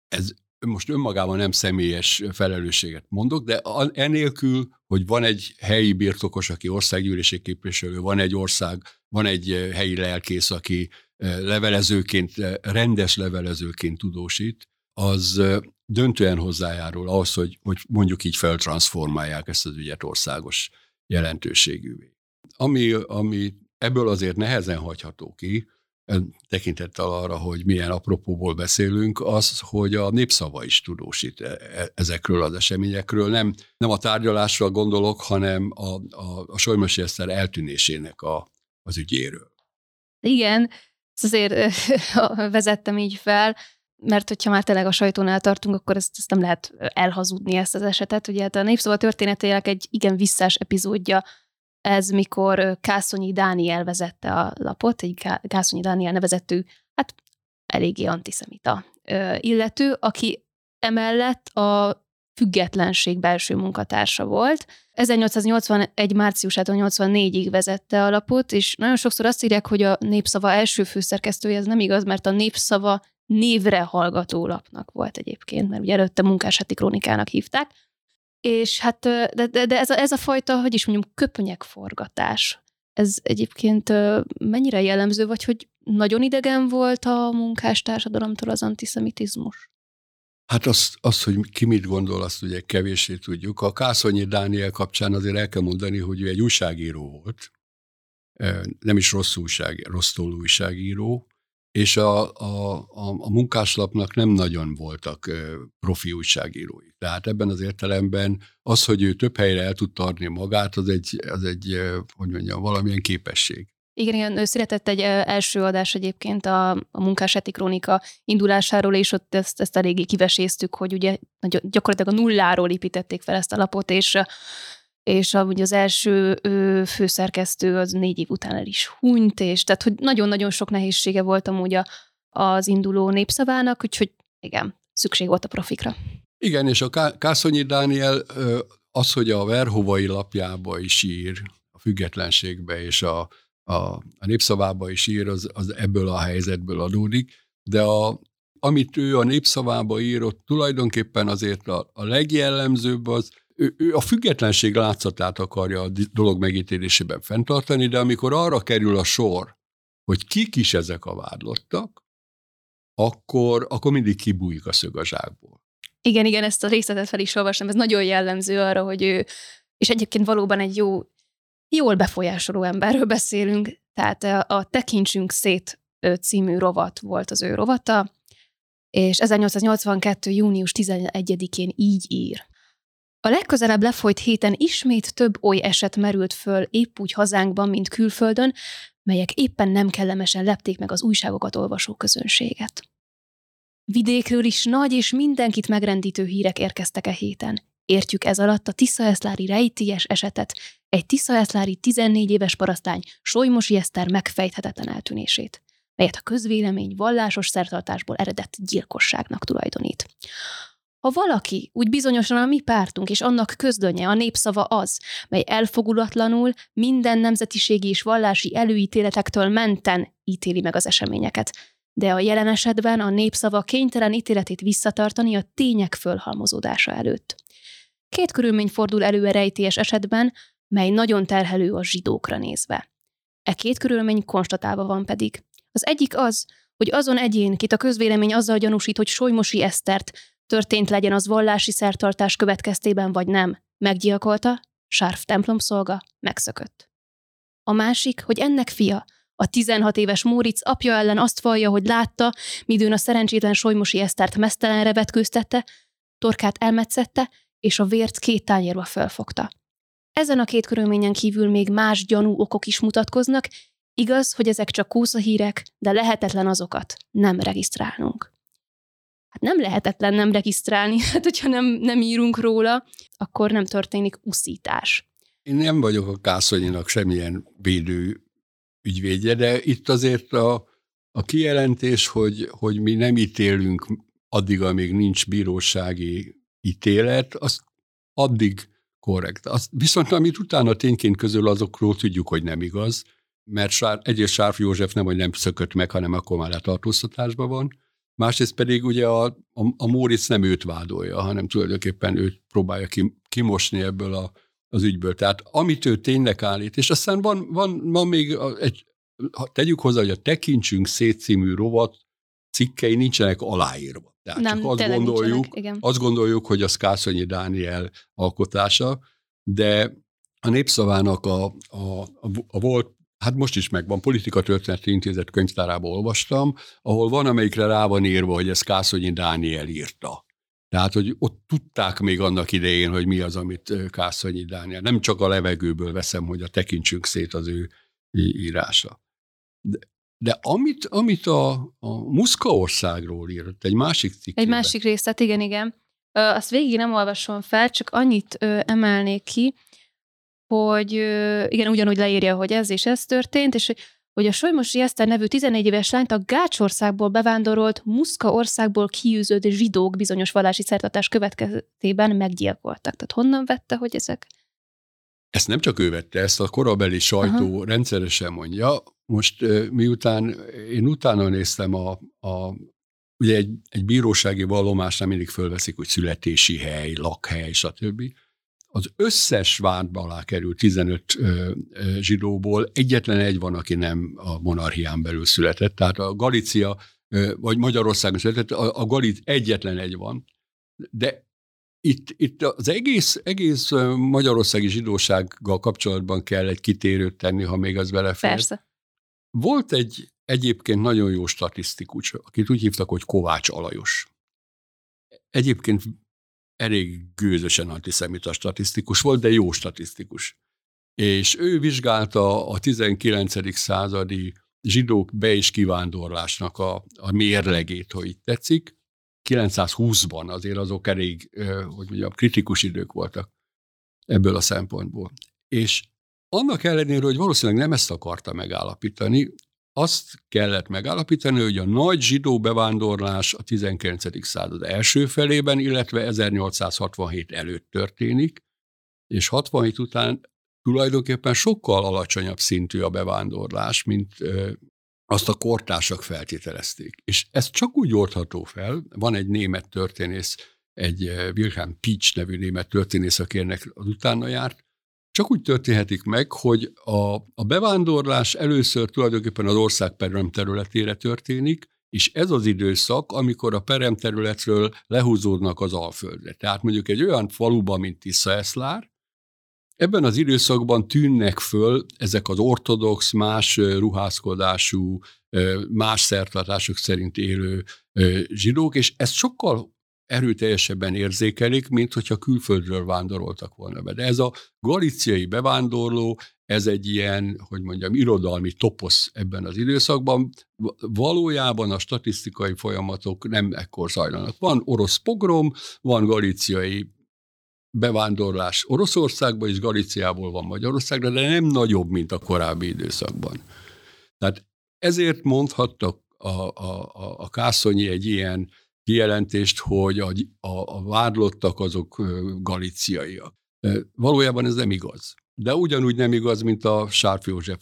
Ez most önmagában nem személyes felelősséget mondok, de enélkül, hogy van egy helyi birtokos, aki országgyűlési képviselő, van egy ország, van egy helyi lelkész, aki levelezőként, rendes levelezőként tudósít, az döntően hozzájárul ahhoz, hogy, hogy mondjuk így feltransformálják ezt az ügyet országos jelentőségűvé. Ami, ami ebből azért nehezen hagyható ki, tekintettel arra, hogy milyen apropóból beszélünk, az, hogy a népszava is tudósít e, e, ezekről az eseményekről. Nem, nem a tárgyalásra gondolok, hanem a, a, a Solymosi Eszter eltűnésének a, az ügyéről. Igen, ezt azért vezettem így fel, mert hogyha már tényleg a sajtónál tartunk, akkor ezt, ezt nem lehet elhazudni ezt az esetet. Ugye hát a Népszava történetének egy igen visszás epizódja ez mikor Kászonyi Dániel vezette a lapot, egy Kászonyi Dániel nevezetű, hát eléggé antiszemita illető, aki emellett a függetlenség belső munkatársa volt. 1881. márciusától 84-ig vezette a lapot, és nagyon sokszor azt írják, hogy a népszava első főszerkesztője, ez nem igaz, mert a népszava névre hallgató lapnak volt egyébként, mert ugye előtte munkásheti krónikának hívták, és hát, de, de, de ez, a, ez a fajta, hogy is mondjam, köpönyekforgatás, ez egyébként mennyire jellemző, vagy hogy nagyon idegen volt a munkástársadalomtól az antiszemitizmus? Hát az, az, hogy ki mit gondol, azt ugye kevéssé tudjuk. A Kászonyi Dániel kapcsán azért el kell mondani, hogy ő egy újságíró volt, nem is rossz újság, rossz újságíró, és a, a, a, a munkáslapnak nem nagyon voltak profi újságírói. Tehát ebben az értelemben az, hogy ő több helyre el tudta adni magát, az egy, az egy hogy mondjam, valamilyen képesség. Igen, igen, ő született egy első adás egyébként a, a munkáseti krónika indulásáról, és ott ezt, ezt eléggé kiveséztük, hogy ugye gyakorlatilag a nulláról építették fel ezt a lapot, és és amúgy az első ő, főszerkesztő az négy év után el is hunyt, és tehát, hogy nagyon-nagyon sok nehézsége volt amúgy a, az induló népszavának, úgyhogy igen, szükség volt a profikra. Igen, és a Kászonyi Dániel az, hogy a Verhovai lapjába is ír, a függetlenségbe és a, a, a népszavába is ír, az, az ebből a helyzetből adódik, de a, amit ő a népszavába írott, tulajdonképpen azért a, a legjellemzőbb az, ő, ő a függetlenség látszatát akarja a dolog megítélésében fenntartani, de amikor arra kerül a sor, hogy kik is ezek a vádlottak, akkor, akkor mindig kibújik a szög a zsákból. Igen, igen, ezt a részletet fel is olvastam, ez nagyon jellemző arra, hogy ő, és egyébként valóban egy jó, jól befolyásoló emberről beszélünk, tehát a, Tekintsünk szét című rovat volt az ő rovata, és 1882. június 11-én így ír. A legközelebb lefolyt héten ismét több oly eset merült föl épp úgy hazánkban, mint külföldön, melyek éppen nem kellemesen lepték meg az újságokat olvasó közönséget. Vidékről is nagy és mindenkit megrendítő hírek érkeztek e héten. Értjük ez alatt a Tiszaeszlári rejtélyes esetet, egy Tiszaeszlári 14 éves parasztány Solymosi Eszter megfejthetetlen eltűnését, melyet a közvélemény vallásos szertartásból eredett gyilkosságnak tulajdonít. Ha valaki úgy bizonyosan a mi pártunk és annak közdönje, a népszava az, mely elfogulatlanul minden nemzetiségi és vallási előítéletektől menten ítéli meg az eseményeket, de a jelen esetben a népszava kénytelen ítéletét visszatartani a tények fölhalmozódása előtt. Két körülmény fordul elő a rejtélyes esetben, mely nagyon terhelő a zsidókra nézve. E két körülmény konstatálva van pedig. Az egyik az, hogy azon egyén, kit a közvélemény azzal gyanúsít, hogy Solymosi Esztert történt legyen az vallási szertartás következtében vagy nem, meggyilkolta, sárf templomszolga, megszökött. A másik, hogy ennek fia, a 16 éves Móric apja ellen azt vallja, hogy látta, midőn a szerencsétlen Solymosi Esztert mesztelenre vetkőztette, torkát elmetszette, és a vért két tányérba felfogta. Ezen a két körülményen kívül még más gyanú okok is mutatkoznak, igaz, hogy ezek csak kószahírek, de lehetetlen azokat nem regisztrálnunk. Hát nem lehetetlen nem regisztrálni, hát hogyha nem, nem írunk róla, akkor nem történik uszítás. Én nem vagyok a Kászonyinak semmilyen védő ügyvédje, de itt azért a, a kijelentés, hogy, hogy mi nem ítélünk addig, amíg nincs bírósági ítélet, az addig korrekt. Az, viszont amit utána tényként közül azokról tudjuk, hogy nem igaz, mert Sár, egyrészt Sárf József nem, hogy nem szökött meg, hanem akkor már letartóztatásban van, másrészt pedig ugye a, a, a Móricz nem őt vádolja, hanem tulajdonképpen őt próbálja ki, kimosni ebből a az ügyből. Tehát amit ő tényleg állít, és aztán van, van, van még egy, ha tegyük hozzá, hogy a Tekintsünk szétcímű rovat cikkei nincsenek aláírva. Tehát Nem, csak azt gondoljuk, azt gondoljuk, hogy az Kászonyi Dániel alkotása, de a Népszavának a, a, a, a volt, hát most is megvan, Politika Történeti Intézet könyvtárába olvastam, ahol van, amelyikre rá van írva, hogy ez Kászonyi Dániel írta. Tehát, hogy ott tudták még annak idején, hogy mi az, amit Kászonyi Dániel. Nem csak a levegőből veszem, hogy a tekintsünk szét az ő írása. De, de amit, amit a, a Muszka országról írt, egy másik cikk. Egy másik részlet, igen, igen. Azt végig nem olvasom fel, csak annyit emelnék ki, hogy igen, ugyanúgy leírja, hogy ez és ez történt, és hogy a Solymosi Eszter nevű 14 éves lányt a Gácsországból bevándorolt, Muszka országból kiűzött zsidók bizonyos vallási szertartás következtében meggyilkoltak. Tehát honnan vette, hogy ezek? Ezt nem csak ő vette, ezt a korabeli sajtó Aha. rendszeresen mondja. Most miután én utána néztem a, a ugye egy, egy bírósági vallomásnál mindig fölveszik, hogy születési hely, lakhely, stb az összes vádba alá került 15 ö, ö, zsidóból egyetlen egy van, aki nem a monarchián belül született. Tehát a Galícia, vagy Magyarországon született, a, a Galic egyetlen egy van. De itt, itt az egész, egész magyarországi zsidósággal kapcsolatban kell egy kitérőt tenni, ha még az belefér. Persze. Volt egy egyébként nagyon jó statisztikus, akit úgy hívtak, hogy Kovács Alajos. Egyébként elég gőzösen antiszemita statisztikus volt, de jó statisztikus. És ő vizsgálta a 19. századi zsidók be- és kivándorlásnak a, a mérlegét, hogy így tetszik. 920-ban azért azok elég, hogy mondjam, kritikus idők voltak ebből a szempontból. És annak ellenére, hogy valószínűleg nem ezt akarta megállapítani, azt kellett megállapítani, hogy a nagy zsidó bevándorlás a 19. század első felében, illetve 1867 előtt történik, és 67 után tulajdonképpen sokkal alacsonyabb szintű a bevándorlás, mint azt a kortársak feltételezték. És ez csak úgy oldható fel, van egy német történész, egy Wilhelm Peach nevű német történész, aki ennek az utána járt, csak úgy történhetik meg, hogy a, a bevándorlás először tulajdonképpen az ország perem területére történik, és ez az időszak, amikor a perem területről lehúzódnak az alföldre. Tehát mondjuk egy olyan faluban, mint Tiszaeszlár, Ebben az időszakban tűnnek föl ezek az ortodox, más ruházkodású, más szertartások szerint élő zsidók, és ezt sokkal erőteljesebben érzékelik, mint hogyha külföldről vándoroltak volna be. De ez a galiciai bevándorló, ez egy ilyen, hogy mondjam, irodalmi toposz ebben az időszakban. Valójában a statisztikai folyamatok nem ekkor zajlanak. Van orosz pogrom, van galiciai bevándorlás Oroszországba és Galiciából van Magyarországra, de nem nagyobb, mint a korábbi időszakban. Tehát ezért mondhattak a, a, a, a Kászonyi egy ilyen kijelentést, hogy a, a, a vádlottak azok galiciaiak. Valójában ez nem igaz. De ugyanúgy nem igaz, mint a Sárfi József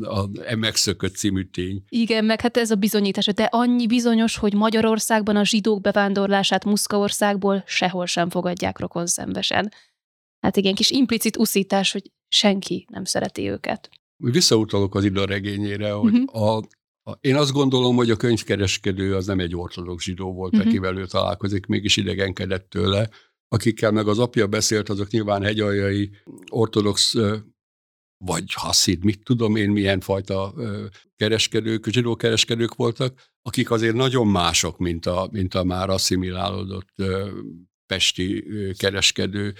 a Megszökött című tény. Igen, meg hát ez a bizonyítás, de annyi bizonyos, hogy Magyarországban a zsidók bevándorlását Muszkaországból sehol sem fogadják rokon szembesen. Hát igen, kis implicit uszítás, hogy senki nem szereti őket. Visszautalok az Ida regényére, hogy uh-huh. a, a, én azt gondolom, hogy a könyvkereskedő az nem egy ortodox zsidó volt, uh-huh. akivel ő találkozik, mégis idegenkedett tőle akikkel meg az apja beszélt, azok nyilván hegyaljai ortodox vagy haszid, mit tudom én, milyen fajta kereskedők, zsidó kereskedők voltak, akik azért nagyon mások, mint a, mint a már asszimilálódott pesti kereskedő.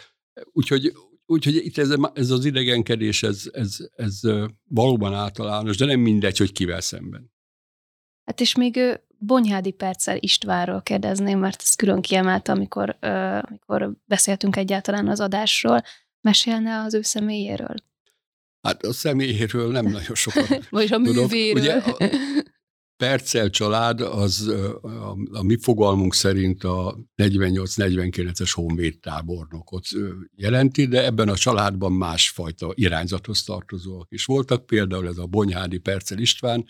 Úgyhogy, úgyhogy itt ez, ez az idegenkedés, ez, ez, ez valóban általános, de nem mindegy, hogy kivel szemben. Hát és még Bonyhádi Perccel Istvánról kérdezném, mert ezt külön kiemelte, amikor, amikor beszéltünk egyáltalán az adásról. Mesélne az ő személyéről? Hát a személyéről nem nagyon sokat Vagy a művéről. Ugye a Perccel család az a, a mi fogalmunk szerint a 48-49-es honvéd tábornokot jelenti, de ebben a családban másfajta irányzathoz tartozóak is voltak, például ez a Bonyhádi Perccel István,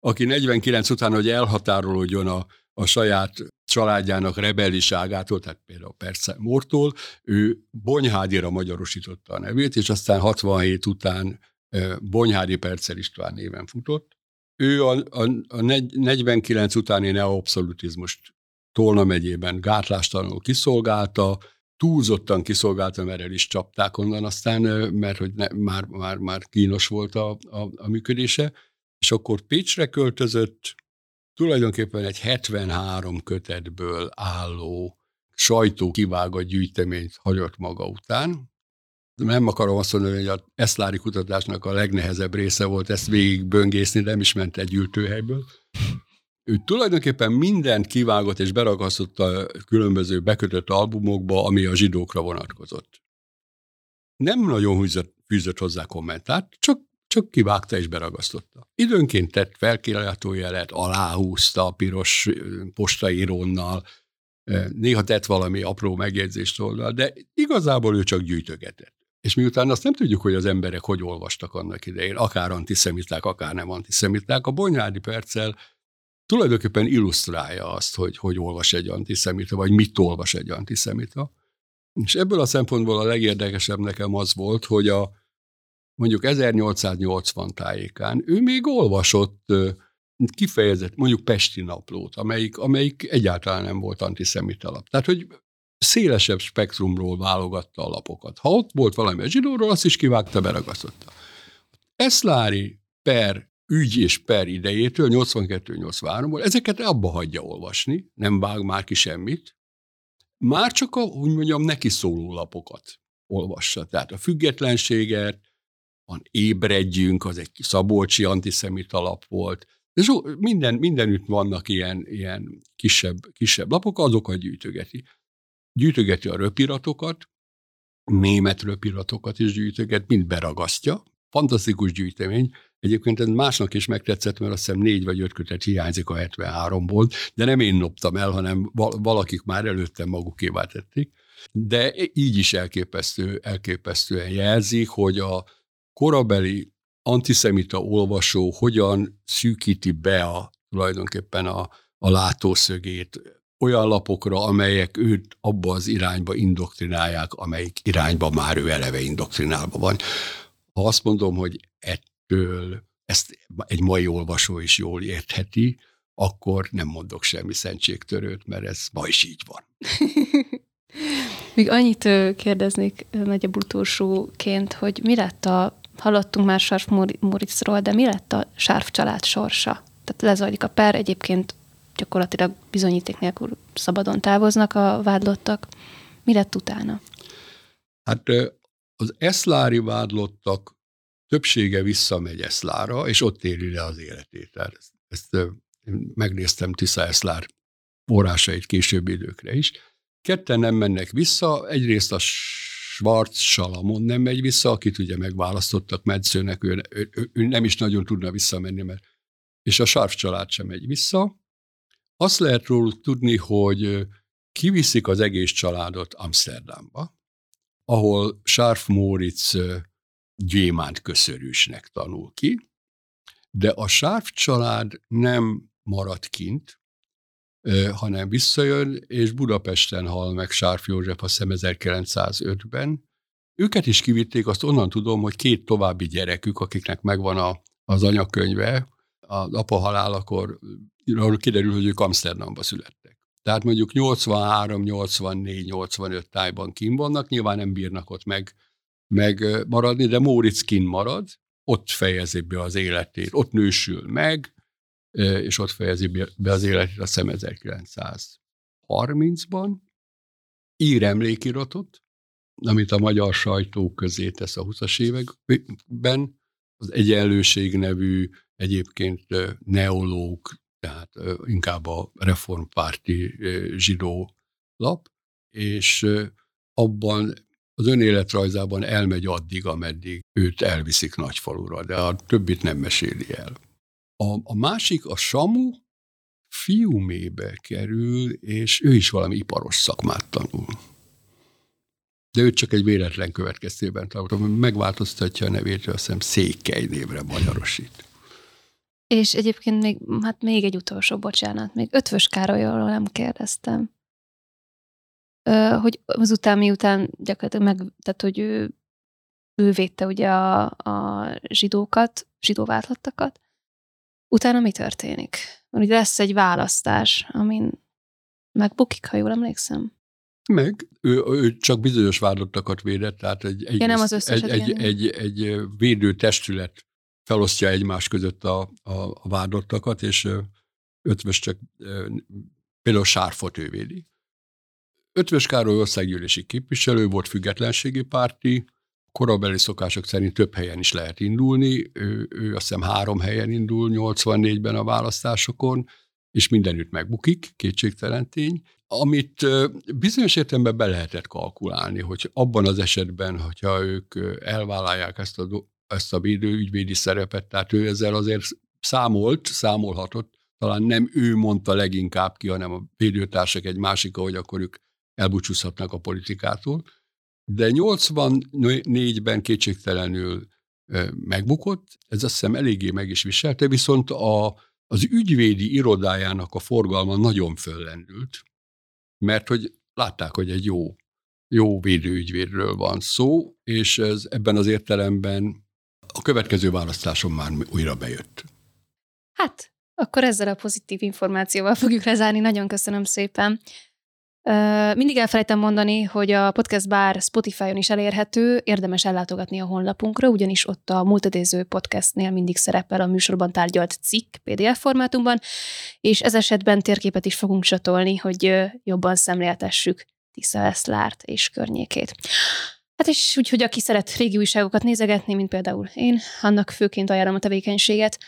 aki 49 után, hogy elhatárolódjon a, a saját családjának rebelliságától, tehát például Perce Mortól, ő Bonyhádira magyarosította a nevét, és aztán 67 után Bonyhádi Percel István néven futott. Ő a, a, a 49 utáni neoabszolutizmust Tolna megyében gátlástalanul kiszolgálta, túlzottan kiszolgálta, mert el is csapták onnan aztán, mert hogy ne, már, már, már kínos volt a, a, a működése, és akkor Pécsre költözött, tulajdonképpen egy 73 kötetből álló sajtó kivágott gyűjteményt hagyott maga után. Nem akarom azt mondani, hogy a eszlári kutatásnak a legnehezebb része volt ezt végig böngészni, nem is ment egy gyűjtőhelyből. Ő tulajdonképpen mindent kivágott és beragasztott a különböző bekötött albumokba, ami a zsidókra vonatkozott. Nem nagyon fűzött, fűzött hozzá kommentát, csak csak kivágta és beragasztotta. Időnként tett felkilátójelet, aláhúzta a piros postaírónnal, néha tett valami apró megjegyzést oldal, de igazából ő csak gyűjtögetett. És miután azt nem tudjuk, hogy az emberek hogy olvastak annak idején, akár antiszemiták, akár nem antiszemiták, a Bonyhádi perccel tulajdonképpen illusztrálja azt, hogy hogy olvas egy antiszemita, vagy mit olvas egy antiszemita. És ebből a szempontból a legérdekesebb nekem az volt, hogy a, mondjuk 1880 tájékán, ő még olvasott kifejezett, mondjuk Pesti naplót, amelyik, amelyik egyáltalán nem volt antiszemita lap. Tehát, hogy szélesebb spektrumról válogatta a lapokat. Ha ott volt valami a zsidóról, azt is kivágta, beragasztotta. Eszlári per ügy és per idejétől, 82-83-ból, ezeket abba hagyja olvasni, nem vág már ki semmit, már csak a, úgy mondjam, neki szóló lapokat olvassa. Tehát a függetlenséget, van Ébredjünk, az egy szabolcsi antiszemita lap volt. De so, minden, mindenütt vannak ilyen, ilyen kisebb, kisebb lapok, azokat gyűjtögeti. Gyűjtögeti a röpiratokat, német röpiratokat is gyűjtöget, mind beragasztja, fantasztikus gyűjtemény. Egyébként ez másnak is megtetszett, mert azt hiszem négy vagy öt kötet hiányzik a 73-ból, de nem én loptam el, hanem valakik már előttem magukévá tették. De így is elképesztő, elképesztően jelzik, hogy a korabeli antiszemita olvasó hogyan szűkíti be a, tulajdonképpen a, a látószögét olyan lapokra, amelyek őt abba az irányba indoktrinálják, amelyik irányba már ő eleve indoktrinálva van. Ha azt mondom, hogy ettől ezt egy mai olvasó is jól értheti, akkor nem mondok semmi szentségtörőt, mert ez ma is így van. Még annyit kérdeznék nagyobb utolsóként, hogy mi lett a, hallottunk már Sarf Moritzról, de mi lett a Sárf család sorsa? Tehát lezajlik a per, egyébként gyakorlatilag bizonyíték nélkül szabadon távoznak a vádlottak. Mi lett utána? Hát az eszlári vádlottak többsége visszamegy Eszlára, és ott éli le az életét. Tehát ezt, ezt megnéztem Tisza Eszlár forrásait későbbi időkre is. Ketten nem mennek vissza, egyrészt a Schwarz Salamon nem megy vissza, akit ugye megválasztottak medzőnek, ő, ő, ő, ő nem is nagyon tudna visszamenni, mert és a Sarf család sem megy vissza. Azt lehet róluk tudni, hogy kiviszik az egész családot Amsterdamba, ahol Sarf Moritz gyémánt köszörűsnek tanul ki, de a Sarf család nem marad kint, hanem visszajön, és Budapesten hal meg Sárf József, azt hiszem 1905-ben. Őket is kivitték, azt onnan tudom, hogy két további gyerekük, akiknek megvan a, az anyakönyve, az apa halálakor kiderül, hogy ők Amsterdamba születtek. Tehát mondjuk 83, 84, 85 tájban kim vannak, nyilván nem bírnak ott meg, meg maradni, de Móricz kin marad, ott fejezi be az életét, ott nősül meg, és ott fejezi be az életét a szem 1930-ban. Ír emlékiratot, amit a magyar sajtó közé tesz a 20-as években, az Egyenlőség nevű egyébként neológ, tehát inkább a reformpárti zsidó lap, és abban az önéletrajzában elmegy addig, ameddig őt elviszik nagyfalura, de a többit nem meséli el. A, a másik, a Samu, fiumébe kerül, és ő is valami iparos szakmát tanul. De őt csak egy véletlen következtében tanultam, megváltoztatja a nevét, azt hiszem Székely névre magyarosít. És egyébként még, hát még egy utolsó, bocsánat, még Ötvös Károlyról nem kérdeztem. Ö, hogy azután, miután gyakorlatilag meg, tehát hogy ő, ő védte ugye a, a zsidókat, zsidóváltottakat, Utána mi történik? Mert ugye lesz egy választás, amin megbukik, ha jól emlékszem. Meg, ő, ő csak bizonyos vádottakat védett, tehát egy, egy, ja, nem az egy, egy, egy, egy védő testület felosztja egymás között a, a, a vádottakat, és ötvös csak például Sárfot ő védi. Ötvös Károly országgyűlési képviselő volt, függetlenségi párti, korabeli szokások szerint több helyen is lehet indulni. Ő, ő azt hiszem három helyen indul 84-ben a választásokon, és mindenütt megbukik, kétségtelen tény. Amit bizonyos értelemben be lehetett kalkulálni, hogy abban az esetben, hogyha ők elvállalják ezt a, ezt a védőügyvédi szerepet, tehát ő ezzel azért számolt, számolhatott, talán nem ő mondta leginkább ki, hanem a védőtársak egy másik, hogy akkor ők elbúcsúzhatnak a politikától, de 84-ben kétségtelenül megbukott, ez azt hiszem eléggé meg is viselte, viszont a, az ügyvédi irodájának a forgalma nagyon föllendült, mert hogy látták, hogy egy jó, jó védőügyvédről van szó, és ez ebben az értelemben a következő választáson már újra bejött. Hát, akkor ezzel a pozitív információval fogjuk lezárni. Nagyon köszönöm szépen. Mindig elfelejtem mondani, hogy a podcast bár Spotify-on is elérhető, érdemes ellátogatni a honlapunkra, ugyanis ott a Multidéző podcastnél mindig szerepel a műsorban tárgyalt cikk PDF formátumban, és ez esetben térképet is fogunk csatolni, hogy jobban szemléltessük Tisza Eszlárt és környékét. Hát és úgyhogy aki szeret régi újságokat nézegetni, mint például én, annak főként ajánlom a tevékenységet.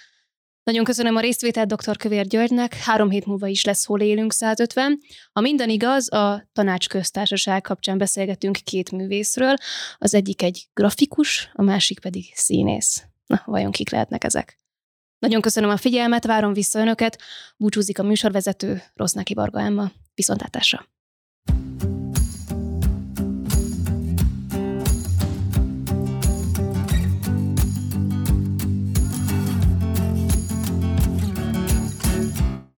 Nagyon köszönöm a részvételt dr. Kövér Györgynek, három hét múlva is lesz Hol élünk 150. Ha minden igaz, a tanácsköztársaság kapcsán beszélgetünk két művészről, az egyik egy grafikus, a másik pedig színész. Na, vajon kik lehetnek ezek? Nagyon köszönöm a figyelmet, várom vissza önöket, búcsúzik a műsorvezető, Rossz Neki Varga Emma. Viszontlátásra!